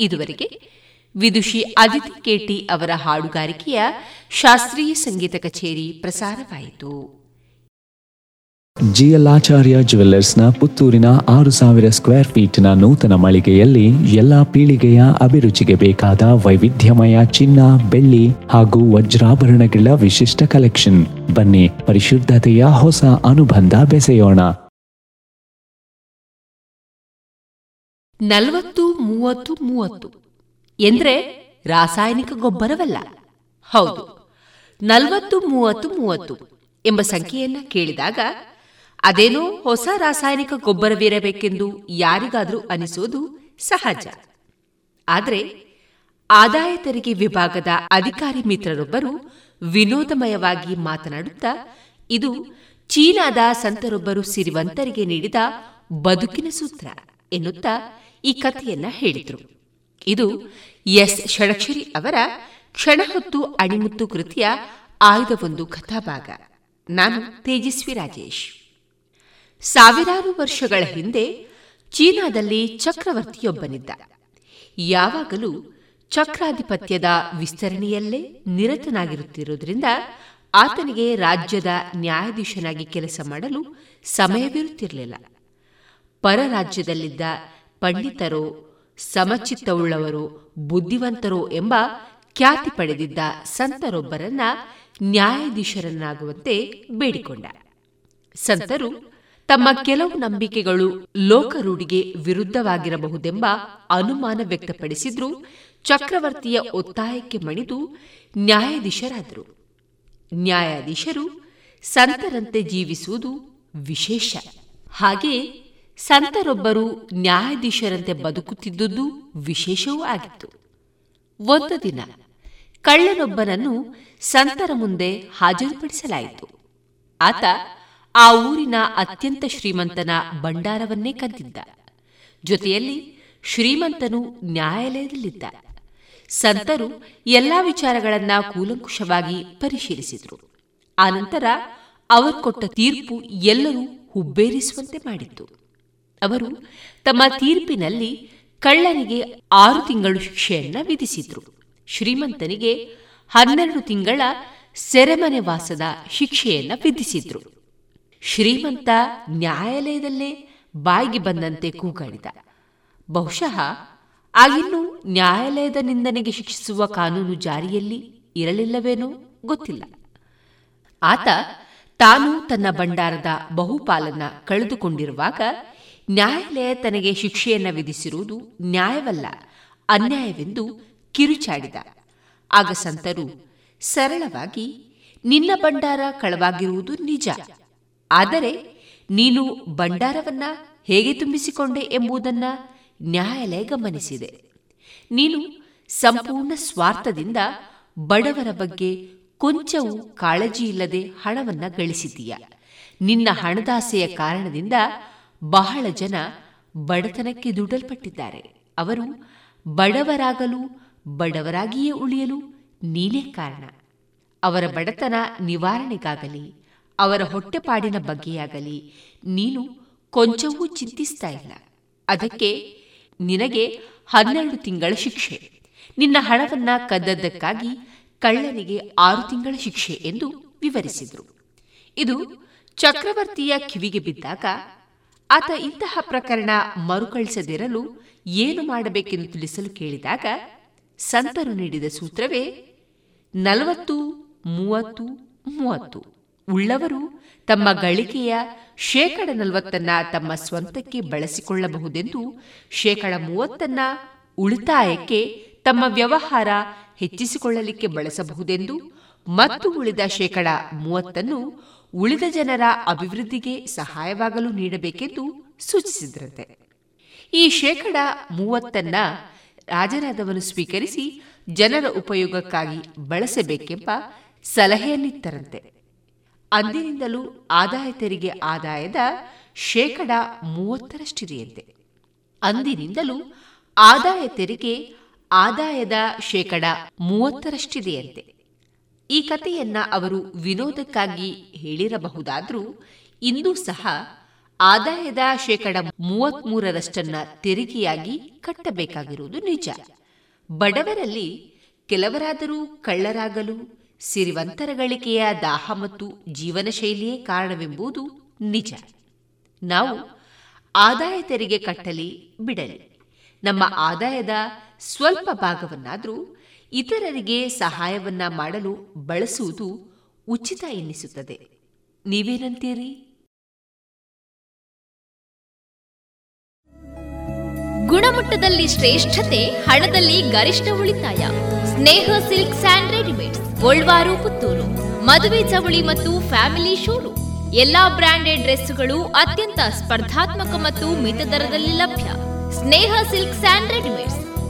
ಇದುವರೆಗೆ ವಿದುಷಿ ಅದಿತಿ ಕೆಟಿ ಅವರ ಹಾಡುಗಾರಿಕೆಯ ಶಾಸ್ತ್ರೀಯ ಸಂಗೀತ ಕಚೇರಿ ಪ್ರಸಾರವಾಯಿತು. ಜಿಯಲಾಚಾರ್ಯ ಜುವೆಲ್ಲರ್ಸ್ನ ಪುತ್ತೂರಿನ ಆರು ಸಾವಿರ ಸ್ಕ್ವೇರ್ ಫೀಟ್ನ ನೂತನ ಮಳಿಗೆಯಲ್ಲಿ ಎಲ್ಲಾ ಪೀಳಿಗೆಯ ಅಭಿರುಚಿಗೆ ಬೇಕಾದ ವೈವಿಧ್ಯಮಯ ಚಿನ್ನ, ಬೆಳ್ಳಿ ಹಾಗೂ ವಜ್ರಾಭರಣಗಳ ವಿಶಿಷ್ಟ ಕಲೆಕ್ಷನ್. ಬನ್ನಿ ಪರಿಶುದ್ಧತೆಯ ಹೊಸ ಅನುಬಂಧ ಬೆಸೆಯೋಣ. ನಲವತ್ತು, ಮೂವತ್ತು ಮೂವತ್ತು. ಎಂದ್ರೆ ರಾಸಾಯನಿಕ ಗೊಬ್ಬರವಲ್ಲ. ಹೌದು. ನಲವತ್ತು, ಮೂವತ್ತು ಮೂವತ್ತು ಎಂಬ ಸಂಖ್ಯೆಯನ್ನ ಕೇಳಿದಾಗ ಅದೇನೋ ಹೊಸ ರಾಸಾಯನಿಕ ಗೊಬ್ಬರವಿರಬೇಕೆಂದು ಯಾರಿಗಾದರೂ ಅನಿಸೋದು ಸಹಜ. ಆದರೆ ಆದಾಯ ತೆರಿಗೆ ವಿಭಾಗದ ಅಧಿಕಾರಿ ಮಿತ್ರರೊಬ್ಬರು ವಿನೋದಮಯವಾಗಿ ಮಾತನಾಡುತ್ತಾ, ಇದು ಚೀನಾದ ಸಂತರೊಬ್ಬರು ಸಿರಿವಂತರಿಗೆ ನೀಡಿದ ಬದುಕಿನ ಸೂತ್ರ ಎನ್ನುತ್ತಾ ಈ ಕಥೆಯನ್ನ ಹೇಳಿದರು. ಇದು ಎಸ್. ಷಡಕ್ಷರಿ ಅವರ ಕ್ಷಣಹೊತ್ತು ಅಣಿಮುತ್ತು ಕೃತಿಯ ಆಯ್ದ ಒಂದು ಕಥಾಭಾಗ. ನಾನು ತೇಜಸ್ವಿ ರಾಜೇಶ್. ಸಾವಿರಾರು ವರ್ಷಗಳ ಹಿಂದೆ ಚೀನಾದಲ್ಲಿ ಚಕ್ರವರ್ತಿಯೊಬ್ಬನಿದ್ದ. ಯಾವಾಗಲೂ ಚಕ್ರಾಧಿಪತ್ಯದ ವಿಸ್ತರಣೆಯಲ್ಲೇ ನಿರತನಾಗಿರುತ್ತಿರುವುದರಿಂದ ಆತನಿಗೆ ರಾಜ್ಯದ ನ್ಯಾಯಾಧೀಶನಾಗಿ ಕೆಲಸ ಮಾಡಲು ಸಮಯವಿರುತ್ತಿರಲಿಲ್ಲ. ಪರ ರಾಜ್ಯದಲ್ಲಿದ್ದ ಪಂಡಿತರೋ, ಸಮಚಿತ್ತವುಳ್ಳವರು, ಬುದ್ಧಿವಂತರು ಎಂಬ ಖ್ಯಾತಿ ಪಡೆದಿದ್ದ ಸಂತರೊಬ್ಬರನ್ನ ನ್ಯಾಯಾಧೀಶರನ್ನಾಗುವಂತೆ ಬೇಡಿಕೊಂಡ. ಸಂತರು ತಮ್ಮ ಕೆಲವು ನಂಬಿಕೆಗಳು ಲೋಕರೂಢಿಗೆ ವಿರುದ್ಧವಾಗಿರಬಹುದೆಂಬ ಅನುಮಾನ ವ್ಯಕ್ತಪಡಿಸಿದ್ರು ಚಕ್ರವರ್ತಿಯ ಒತ್ತಾಯಕ್ಕೆ ಮಣಿದು ನ್ಯಾಯಾಧೀಶರಾದರು. ನ್ಯಾಯಾಧೀಶರು ಸಂತರಂತೆ ಜೀವಿಸುವುದು ವಿಶೇಷ. ಹಾಗೆ ಸಂತರೊಬ್ಬರು ನ್ಯಾಯಾಧೀಶರಂತೆ ಬದುಕುತ್ತಿದ್ದುದು ವಿಶೇಷವೂ ಆಗಿತ್ತು. ಒಂದು ದಿನ ಕಳ್ಳನೊಬ್ಬನನ್ನು ಸಂತರ ಮುಂದೆ ಹಾಜರುಪಡಿಸಲಾಯಿತು. ಆತ ಆ ಊರಿನ ಅತ್ಯಂತ ಶ್ರೀಮಂತನ ಭಂಡಾರವನ್ನೇ ಕದ್ದಿದ್ದ ಜೊತೆಯಲ್ಲಿ ಶ್ರೀಮಂತನು ನ್ಯಾಯಾಲಯದಲ್ಲಿದ್ದ. ಸಂತರು ಎಲ್ಲಾ ವಿಚಾರಗಳನ್ನ ಕೂಲಂಕುಷವಾಗಿ ಪರಿಶೀಲಿಸಿದರು. ಆನಂತರ ಅವರು ಕೊಟ್ಟ ತೀರ್ಪು ಎಲ್ಲರೂ ಹುಬ್ಬೇರಿಸುವಂತೆ ಮಾಡಿತ್ತು. ಅವರು ತಮ್ಮ ತೀರ್ಪಿನಲ್ಲಿ ಕಳ್ಳನಿಗೆ ಆರು ತಿಂಗಳು ಶಿಕ್ಷೆಯನ್ನ ವಿಧಿಸಿದ್ರು. ಶ್ರೀಮಂತನಿಗೆ ಹನ್ನೆರಡು ತಿಂಗಳ ಸೆರೆಮನೆ ವಾಸದ ಶಿಕ್ಷೆಯನ್ನ ವಿಧಿಸಿದ್ರು. ಶ್ರೀಮಂತ ನ್ಯಾಯಾಲಯದಲ್ಲೇ ಬಾಯಿಗೆ ಬಂದಂತೆ ಕೂಗಾಡಿದ. ಬಹುಶಃ ಆಗಿನ್ನು ನ್ಯಾಯಾಲಯದ ನಿಂದನೆಗೆ ಶಿಕ್ಷಿಸುವ ಕಾನೂನು ಜಾರಿಯಲ್ಲಿ ಇರಲಿಲ್ಲವೇನೋ ಗೊತ್ತಿಲ್ಲ. ಆತ ತಾನು ತನ್ನ ಭಂಡಾರದ ಬಹುಪಾಲನ್ನ ಕಳೆದುಕೊಂಡಿರುವಾಗ ನ್ಯಾಯಾಲಯ ತನಗೆ ಶಿಕ್ಷೆಯನ್ನ ವಿಧಿಸಿರುವುದು ನ್ಯಾಯವಲ್ಲ, ಅನ್ಯಾಯವೆಂದು ಕಿರುಚಾಡಿದ. ಆಗ ಸಂತರು, ಸರಳವಾಗಿ, ನಿನ್ನ ಭಂಡಾರ ಕಳವಾಗಿರುವುದು ನಿಜ, ಆದರೆ ನೀನು ಭಂಡಾರವನ್ನ ಹೇಗೆ ತುಂಬಿಸಿಕೊಂಡೆ ಎಂಬುದನ್ನ ನ್ಯಾಯಾಲಯ ಗಮನಿಸಿದೆ. ನೀನು ಸಂಪೂರ್ಣ ಸ್ವಾರ್ಥದಿಂದ ಬಡವರ ಬಗ್ಗೆ ಕೊಂಚವೂ ಕಾಳಜಿ ಇಲ್ಲದೆ ಹಣವನ್ನ ಗಳಿಸಿದೀಯ ನಿನ್ನ ಹಣದಾಸೆಯ ಕಾರಣದಿಂದ ಬಹಳ ಜನ ಬಡತನಕ್ಕೆ ದುಡಲ್ಪಟ್ಟಿದ್ದಾರೆ. ಅವರು ಬಡವರಾಗಲು, ಬಡವರಾಗಿಯೇ ಉಳಿಯಲು ನೀನೇ ಕಾರಣ. ಅವರ ಬಡತನ ನಿವಾರಣೆಗಾಗಲಿ, ಅವರ ಹೊಟ್ಟೆಪಾಡಿನ ಬಗ್ಗೆಯಾಗಲಿ ನೀನು ಕೊಂಚವೂ ಚಿಂತಿಸ್ತಾ ಇಲ್ಲ. ಅದಕ್ಕೆ ನಿನಗೆ ಹನ್ನೆರಡು ತಿಂಗಳ ಶಿಕ್ಷೆ. ನಿನ್ನ ಹಣವನ್ನ ಕದ್ದದ್ದಕ್ಕಾಗಿ ಕಳ್ಳನಿಗೆ ಆರು ತಿಂಗಳ ಶಿಕ್ಷೆ ಎಂದು ವಿವರಿಸಿದರು. ಇದು ಚಕ್ರವರ್ತಿಯ ಕಿವಿಗೆ ಬಿದ್ದಾಗ ಆತ ಇಂತಹ ಪ್ರಕರಣ ಮರುಕಳಿಸದಿರಲು ಏನು ಮಾಡಬೇಕೆಂದು ತಿಳಿಸಲು ಕೇಳಿದಾಗ ಸಂತರು ನೀಡಿದ ಸೂತ್ರವೇ, ನಲವತ್ತು, ಮೂವತ್ತು ಮೂವತ್ತು. ಉಳ್ಳವರು ತಮ್ಮ ಗಳಿಕೆಯ ಶೇಕಡ ನಲವತ್ತನ್ನ ತಮ್ಮ ಸ್ವಂತಕ್ಕೆ ಬಳಸಿಕೊಳ್ಳಬಹುದೆಂದು ಶೇಕಡ ಮೂವತ್ತನ್ನ ಉಳಿತಾಯಕ್ಕೆ ತಮ್ಮ ವ್ಯವಹಾರ ಹೆಚ್ಚಿಸಿಕೊಳ್ಳಲಿಕ್ಕೆ ಬಳಸಬಹುದೆಂದು ಮತ್ತು ಉಳಿದ ಶೇಕಡ ಮೂವತ್ತನ್ನು ಉಳಿದ ಜನರ ಅಭಿವೃದ್ಧಿಗೆ ಸಹಾಯವಾಗಲು ನೀಡಬೇಕೆಂದು ಸೂಚಿಸಿದ್ರಂತೆ. ಈ ಶೇಕಡ ಮೂವತ್ತನ್ನ ರಾಜರಾದವನು ಸ್ವೀಕರಿಸಿ ಜನರ ಉಪಯೋಗಕ್ಕಾಗಿ ಬಳಸಬೇಕೆಂಬ ಸಲಹೆಯನ್ನಿತ್ತರಂತೆ. ಅಂದಿನಿಂದಲೂ ಆದಾಯ ತೆರಿಗೆ ಆದಾಯದ ಶೇಕಡ ಮೂವತ್ತರಷ್ಟಿದೆಯಂತೆ. ಅಂದಿನಿಂದಲೂ ಆದಾಯ ತೆರಿಗೆ ಆದಾಯದ ಶೇಕಡ ಮೂವತ್ತರಷ್ಟಿದೆಯಂತೆ. ಈ ಕಥೆಯನ್ನ ಅವರು ವಿನೋದಕ್ಕಾಗಿ ಹೇಳಿರಬಹುದಾದರೂ ಇಂದೂ ಸಹ ಆದಾಯದ ಶೇಕಡ ಮೂವತ್ಮೂರರಷ್ಟನ್ನ ತೆರಿಗೆಯಾಗಿ ಕಟ್ಟಬೇಕಾಗಿರುವುದು ನಿಜ. ಬಡವರಲ್ಲಿ ಕೆಲವರಾದರೂ ಕಳ್ಳರಾಗಲು ಸಿರಿವಂತರ ಗಳಿಕೆಯ ದಾಹ ಮತ್ತು ಜೀವನ ಶೈಲಿಯೇ ಕಾರಣವೆಂಬುದು ನಿಜ. ನಾವು ಆದಾಯ ತೆರಿಗೆ ಕಟ್ಟಲಿ, ಬಿಡಲಿ. ನಮ್ಮ ಆದಾಯದ ಸ್ವಲ್ಪ ಭಾಗವನ್ನಾದರೂ ಇತರರಿಗೆ ಸಹಾಯವನ್ನ ಮಾಡಲು ಬಳಸುವುದು ಉಚಿತ ಎನ್ನಿಸುತ್ತದೆ. ನೀವೇನಂತೀರಿ? ಗುಣಮಟ್ಟದಲ್ಲಿ ಶ್ರೇಷ್ಠತೆ, ಹಣದಲ್ಲಿ ಗರಿಷ್ಠ ಉಳಿತಾಯ. Sneha silk and readymades, Bolwar, Puttur. ಮದುವೆ ಚವಳಿ ಮತ್ತು ಫ್ಯಾಮಿಲಿ ಶೋರೂಮ್. ಎಲ್ಲಾ ಬ್ರಾಂಡೆಡ್ ಡ್ರೆಸ್ಗಳು ಅತ್ಯಂತ ಸ್ಪರ್ಧಾತ್ಮಕ ಮತ್ತು ಮಿತ ದರದಲ್ಲಿ ಲಭ್ಯ. Sneha silk and readymades.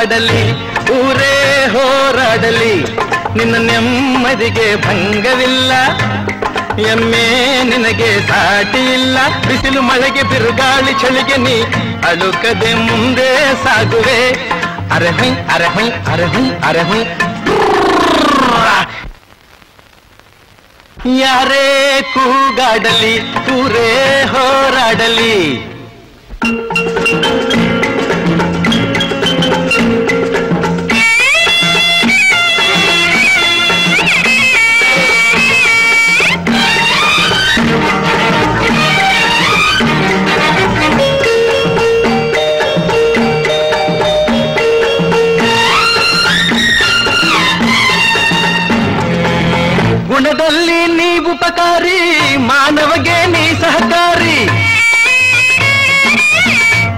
ಕೂಗಾಡಲಿ ಊರೇ ಹೋರಾಡಲಿ, ನಿನ್ನ ನೆಮ್ಮದಿಗೆ ಭಂಗವಿಲ್ಲ. ಎಮ್ಮೆ ನಿನಗೆ ಸಾಟಿ ಇಲ್ಲ ಬಿಸಿಲು ಮಳೆಗೆ ಬಿರುಗಾಳಿ ಚಳಿಗೆ ನೀ ಅಳುಕದೆ ಮುಂದೆ ಸಾಗುವೆ. ಅರಹೈ ಅರಹೈ ಅರಹೈ ಅರಹೈ. ಯಾರೇ ಕೂಗಾಡಲಿ, ಊರೇ ಹೋರಾಡಲಿ. ಸಹಕಾರಿ, ಮಾನವಗೆ ನೀ ಸಹಕಾರಿ.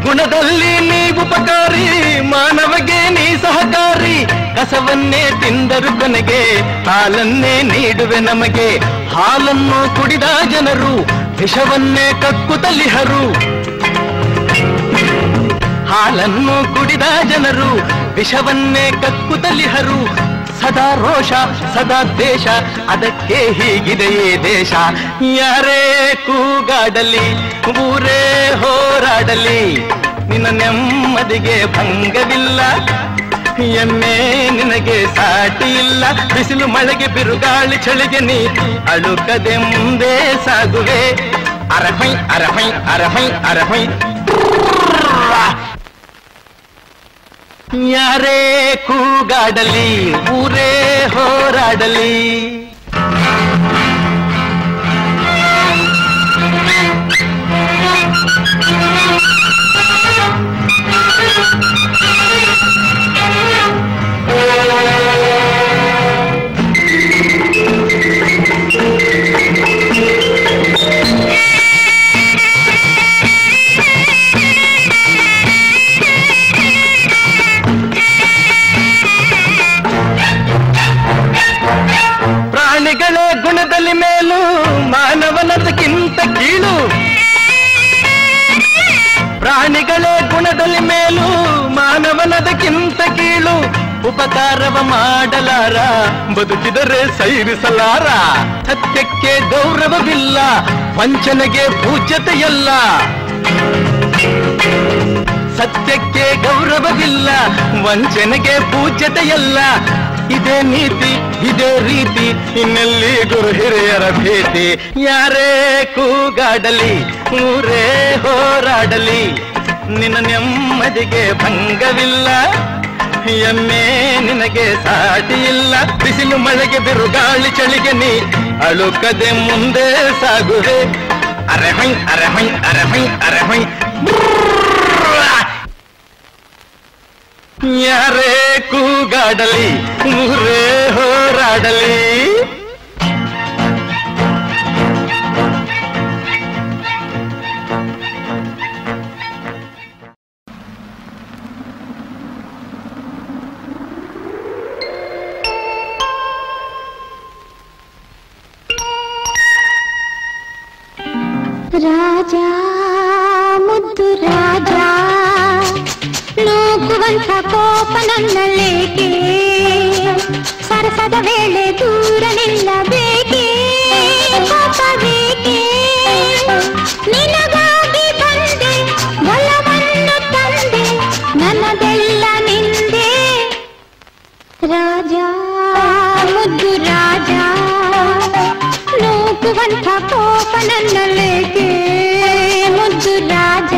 ಗುಣದಲ್ಲಿ ನೀ ಉಪಕಾರಿ, ಮಾನವಗೆ ನೀ ಸಹಕಾರಿ. ಕಸವನ್ನೇ ತಿಂದರು ಕೊನೆಗೆ, ಹಾಲನ್ನೇ ನೀಡುವೆ ನಮಗೆ. ಹಾಲನ್ನು ಕುಡಿದ ಜನರು, ವಿಷವನ್ನೇ ಕಕ್ಕುತ್ತಲಿಹರು ಹಾಲನ್ನು ಕುಡಿದ ಜನರು, ವಿಷವನ್ನೇ ಕಕ್ಕುತ್ತಲಿಹರು ಸದಾ ರೋಷ, ಸದಾ ದೇಶ ಅದಕ್ಕೆ ಹೀಗಿದೆಯೇ ದೇಶ? ಯಾರೇ ಕೂಗಾಡಲಿ, ಊರೇ ಹೋರಾಡಲಿ, ನಿನ್ನ ನೆಮ್ಮದಿಗೆ ಭಂಗವಿಲ್ಲ. ಎಮ್ಮೆ ನಿನಗೆ ಸಾಟಿ ಇಲ್ಲ, ಬಿಸಿಲು ಮಳೆಗೆ ಬಿರುಗಾಳಿ ಚಳಿಗೆ ನೀ ಅಳುಕದೆ ಮುಂದೆ ಸಾಗುವೆ ಅರಹೈ ಅರಹೈ ಅರಹೈ ಅರಹೈ ಯಾರೇ ಕೂಗಾಡಲಿ ಊರೇ ಹೋರಾಡಲಿ. ಮೇಲೂ ಮೇಲು, ಮಾನವನದಕ್ಕಿಂತ ಕೀಳು, ಉಪಕಾರವ ಮಾಡಲಾರ, ಬದುಕಿದರೆ ಸೈರಿಸಲಾರ. ಸತ್ಯಕ್ಕೆ ಗೌರವವಿಲ್ಲ, ವಂಚನೆಗೆ ಪೂಜ್ಯತೆಯಲ್ಲ. ಸತ್ಯಕ್ಕೆ ಗೌರವವಿಲ್ಲ, ವಂಚನೆಗೆ ಪೂಜ್ಯತೆಯಲ್ಲ. ಇದೇ ನೀತಿ, ಇದೇ ರೀತಿ, ಇನ್ನೆಲ್ಲಿ ಗುರು ಹಿರಿಯರ ಭೇಟಿ ಯಾರೇ ಕೂಗಾಡಲಿ, ಊರೇ ಹೋರಾಡಲಿ. ನಿನ್ನ ನೆಮ್ಮದಿಗೆ ಭಂಗವಿಲ್ಲ. ಎಮ್ಮೆ ನಿನಗೆ ಸಾಟಿ ಇಲ್ಲ ಬಿಸಿಲು ಮಳೆಗೆ ಬಿರುಗಾಳಿ ಚಳಿಗೆ ನೀ ಅಳುಕದೆ ಮುಂದೆ ಸಾಗುವೆ. ಅರೆ ಹೈ ಅರೆ ಹೈ ಯಾರೇ ಕೂಗಾಡಲಿ ಊರೇ ಹೋರಾಡಲಿ. ಕೋಪ ನನ್ನಲ್ಲೇಕೆ ಸರಸದ ವೇಳೆ ದೂರ ನಿಲ್ಲಬೇಕೆ ಕೋಪ ಬೇಕೆ ನಿನಗಾಗಿ ಬಂದೆ ಬಲವನ್ನು ತಂದೆ ನನ್ನದೆಲ್ಲ ನಿಂದೆ ರಾಜ ಮುದ್ದು ರಾಜ ನೂಕುವಂತ ಕೋಪ ನನ್ನಲ್ಲೇಕೆ ಮುದ್ದು ರಾಜ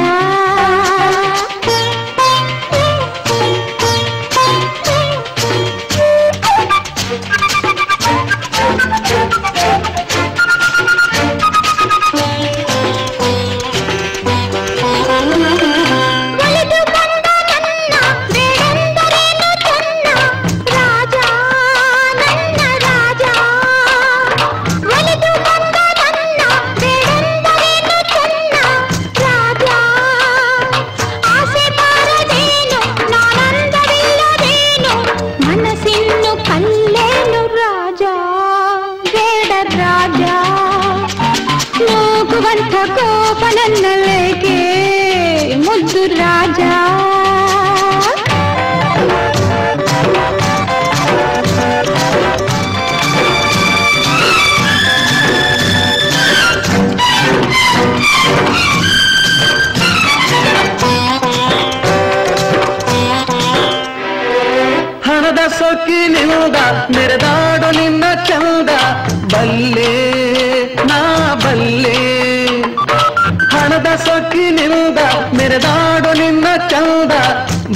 ಸೊಕ್ಕಿನಿಂದ ಮೆರೆದಾಡು ನಿನ್ನ ಚಂದ.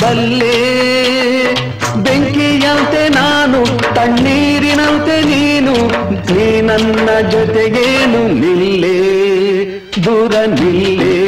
ಬಲ್ಲೆ, ಬೆಂಕಿಯಂತೆ ನಾನು, ತಣ್ಣೀರಿನಂತೆ ನೀನು, ನೀ ನನ್ನ ಜೊತೆಗೇನು ನಿಲ್ಲೇ, ದೂರ ನಿಲ್ಲೇ.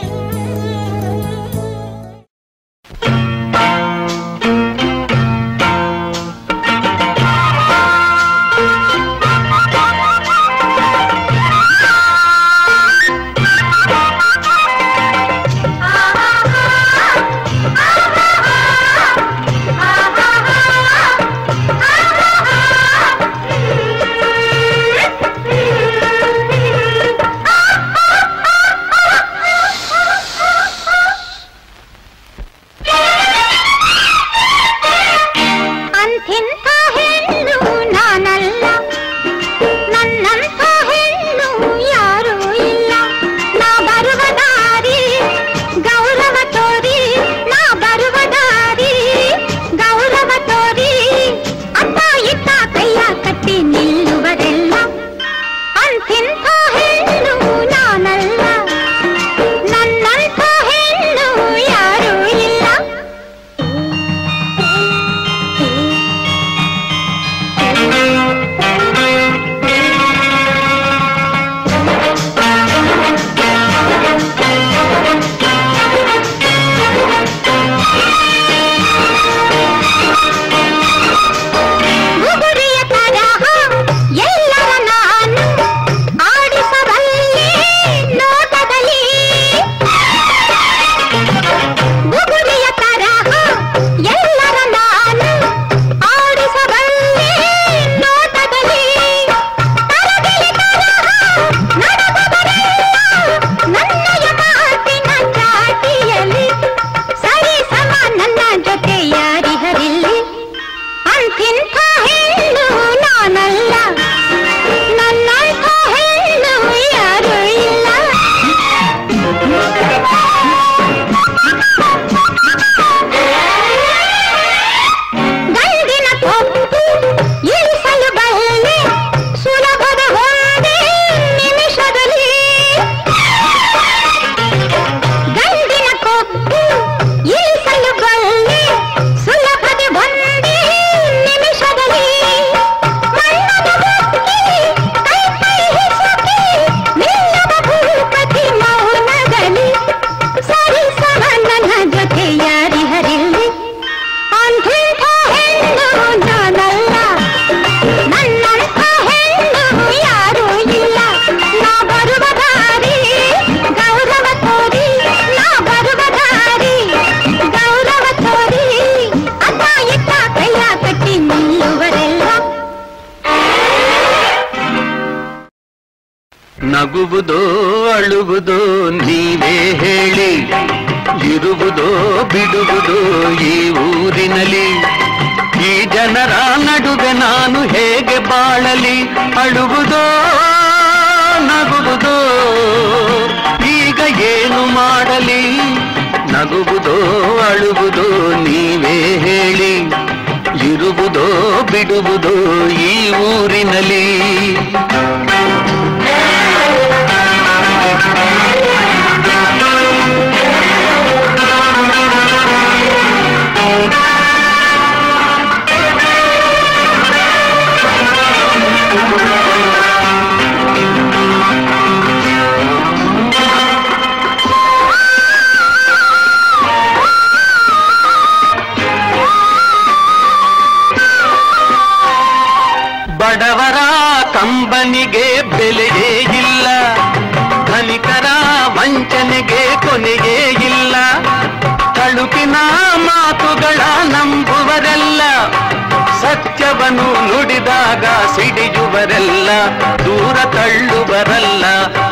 लिखा है नानल ಇರುವುದೋ ಬಿಡುವುದೋ ಈ ಊರಿನಲ್ಲಿ? ಈ ಜನರ ನಡುವೆ ನಾನು ಹೇಗೆ ಬಾಳಲಿ? ಅಳುವುದೋ, ನಗುವುದೋ? ಈಗ ಏನು ಮಾಡಲಿ? ನಗುವುದೋ, ಅಳುವುದೋ ನೀವೇ ಹೇಳಿ. ಇರುವುದೋ, ಬಿಡುವುದೋ ಈ ಊರಿನಲ್ಲಿ? ಸತ್ಯವನ್ನು ನುಡಿದಾಗ ಸಿಡಿಯುವರೆಲ್ಲ, ದೂರ ತಳ್ಳುವರಲ್ಲ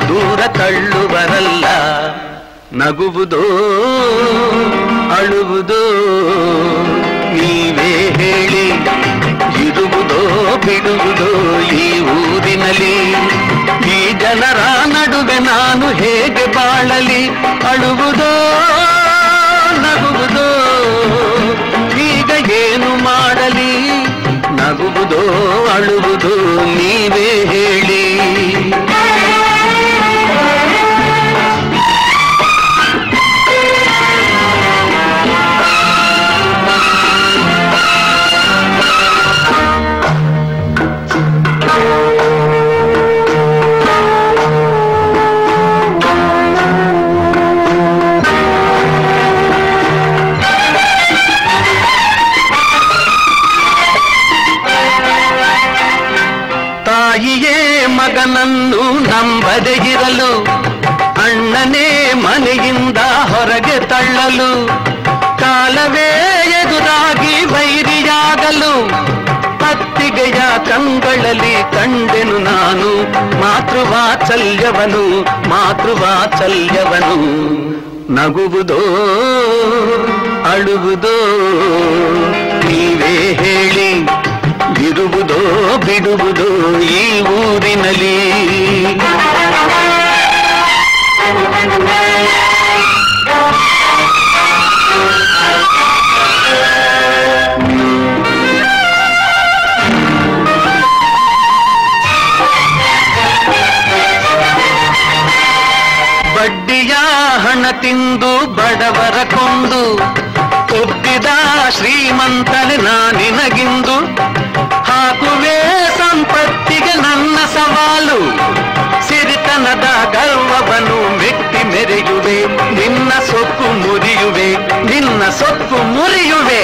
ದೂರ ತಳ್ಳುವರಲ್ಲ. ನಗುವುದೋ, ಅಳುವುದೋ, ನೀವೇ ಹೇಳಿ, ಇರುವುದೋ, ಬಿಡುವುದೋ ಈ ಊರಿನಲ್ಲಿ. ಈ ಜನರ ನಡುವೆ ನಾನು ಹೇಗೆ ಬಾಳಲಿ, ಅಳುವುದೋ ನಗುವುದೋ ಅಳುವುದೋ ನೀವೇ ಇರಲು ಅಣ್ಣನೇ ಮನೆಯಿಂದ ಹೊರಗೆ ತಳ್ಳಲು ಕಾಲವೇ ಎದುರಾಗಿ ವೈರಿಯಾಗಲು ಅತ್ತಿಗೆಯ ಕಂಗಳಲ್ಲಿ ಕಂಡೆನು ನಾನು ಮಾತೃವಾತ್ಸಲ್ಯವನು ಮಾತೃವಾತ್ಸಲ್ಯವನು. ನಗುವುದೋ, ಅಳುವುದೋ, ನೀವೇ ಹೇಳಿ ಬಿಡುವುದೋ ಬಿಡುವುದೋ ಈ ಊರಿನಲ್ಲಿ. ಹಣ ತಿಂದು ಬಡವರ ಕೊಂದು ಒಪ್ಪಿದ ಶ್ರೀಮಂತನೆ ನಾನಿನಗಿಂದು ಹಾಕುವೆ ಸಂಪತ್ತಿಗೆ ನನ್ನ ಸವಾಲು, ಸಿರಿತನದ ಗರ್ವವನ್ನು ಮೆಟ್ಟಿ ಮೆರೆಯುವೆ. ನಿನ್ನ ಸೊಕ್ಕು ಮುರಿಯುವೆ, ನಿನ್ನ ಸೊಕ್ಕು ಮುರಿಯುವೆ.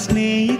ಸ್ನೇಹಿತ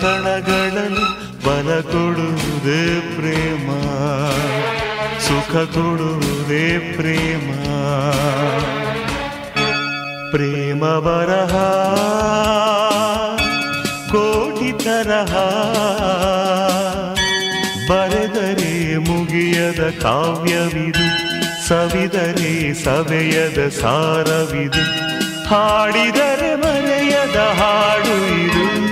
ಕಣ ಕಣಗಳಲು ಬಲ ಕೊಡುವುದೇ ಪ್ರೇಮ. ಸುಖ ಕೊಡುವುದೇ ಪ್ರೇಮ. ಪ್ರೇಮ ಬರಹ, ಕೋಟಿ ತರಹ. ಬರೆದರೆ ಮುಗಿಯದ ಕಾವ್ಯವಿದು, ಸವಿದರೆ ಸವೆಯದ ಸಾರವಿದು. ಹಾಡಿದರೆ ಮರೆಯದ ಹಾಡು ಇದು.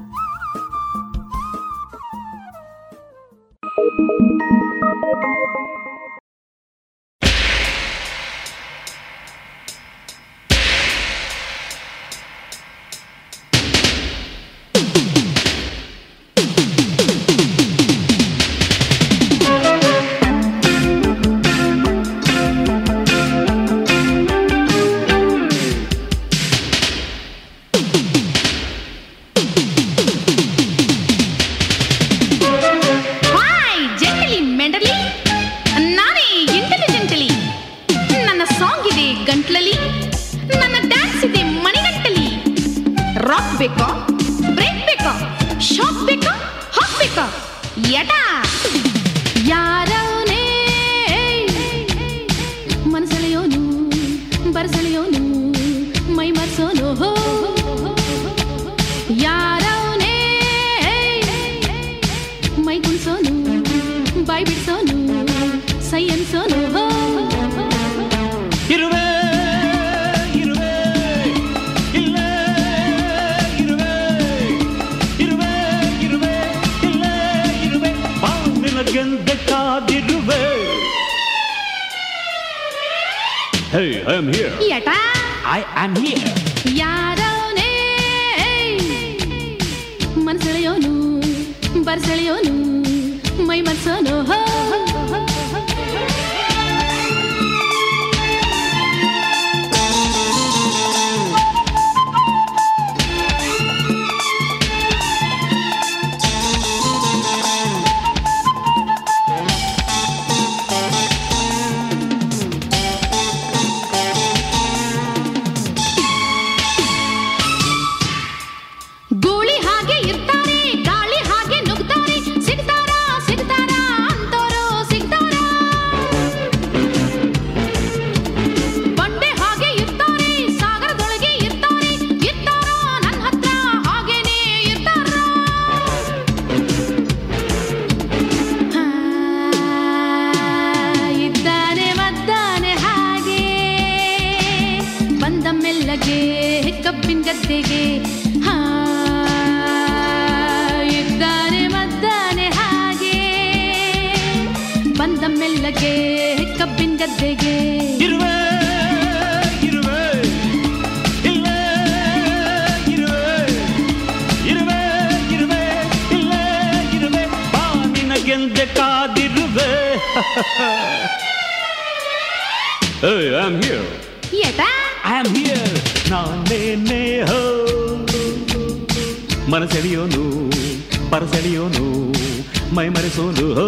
I'm here. ఎటా ఐఎమ్ హియర్ నానే నేహో మనసెడియోను పరసెడియోను మై మరసోను హో.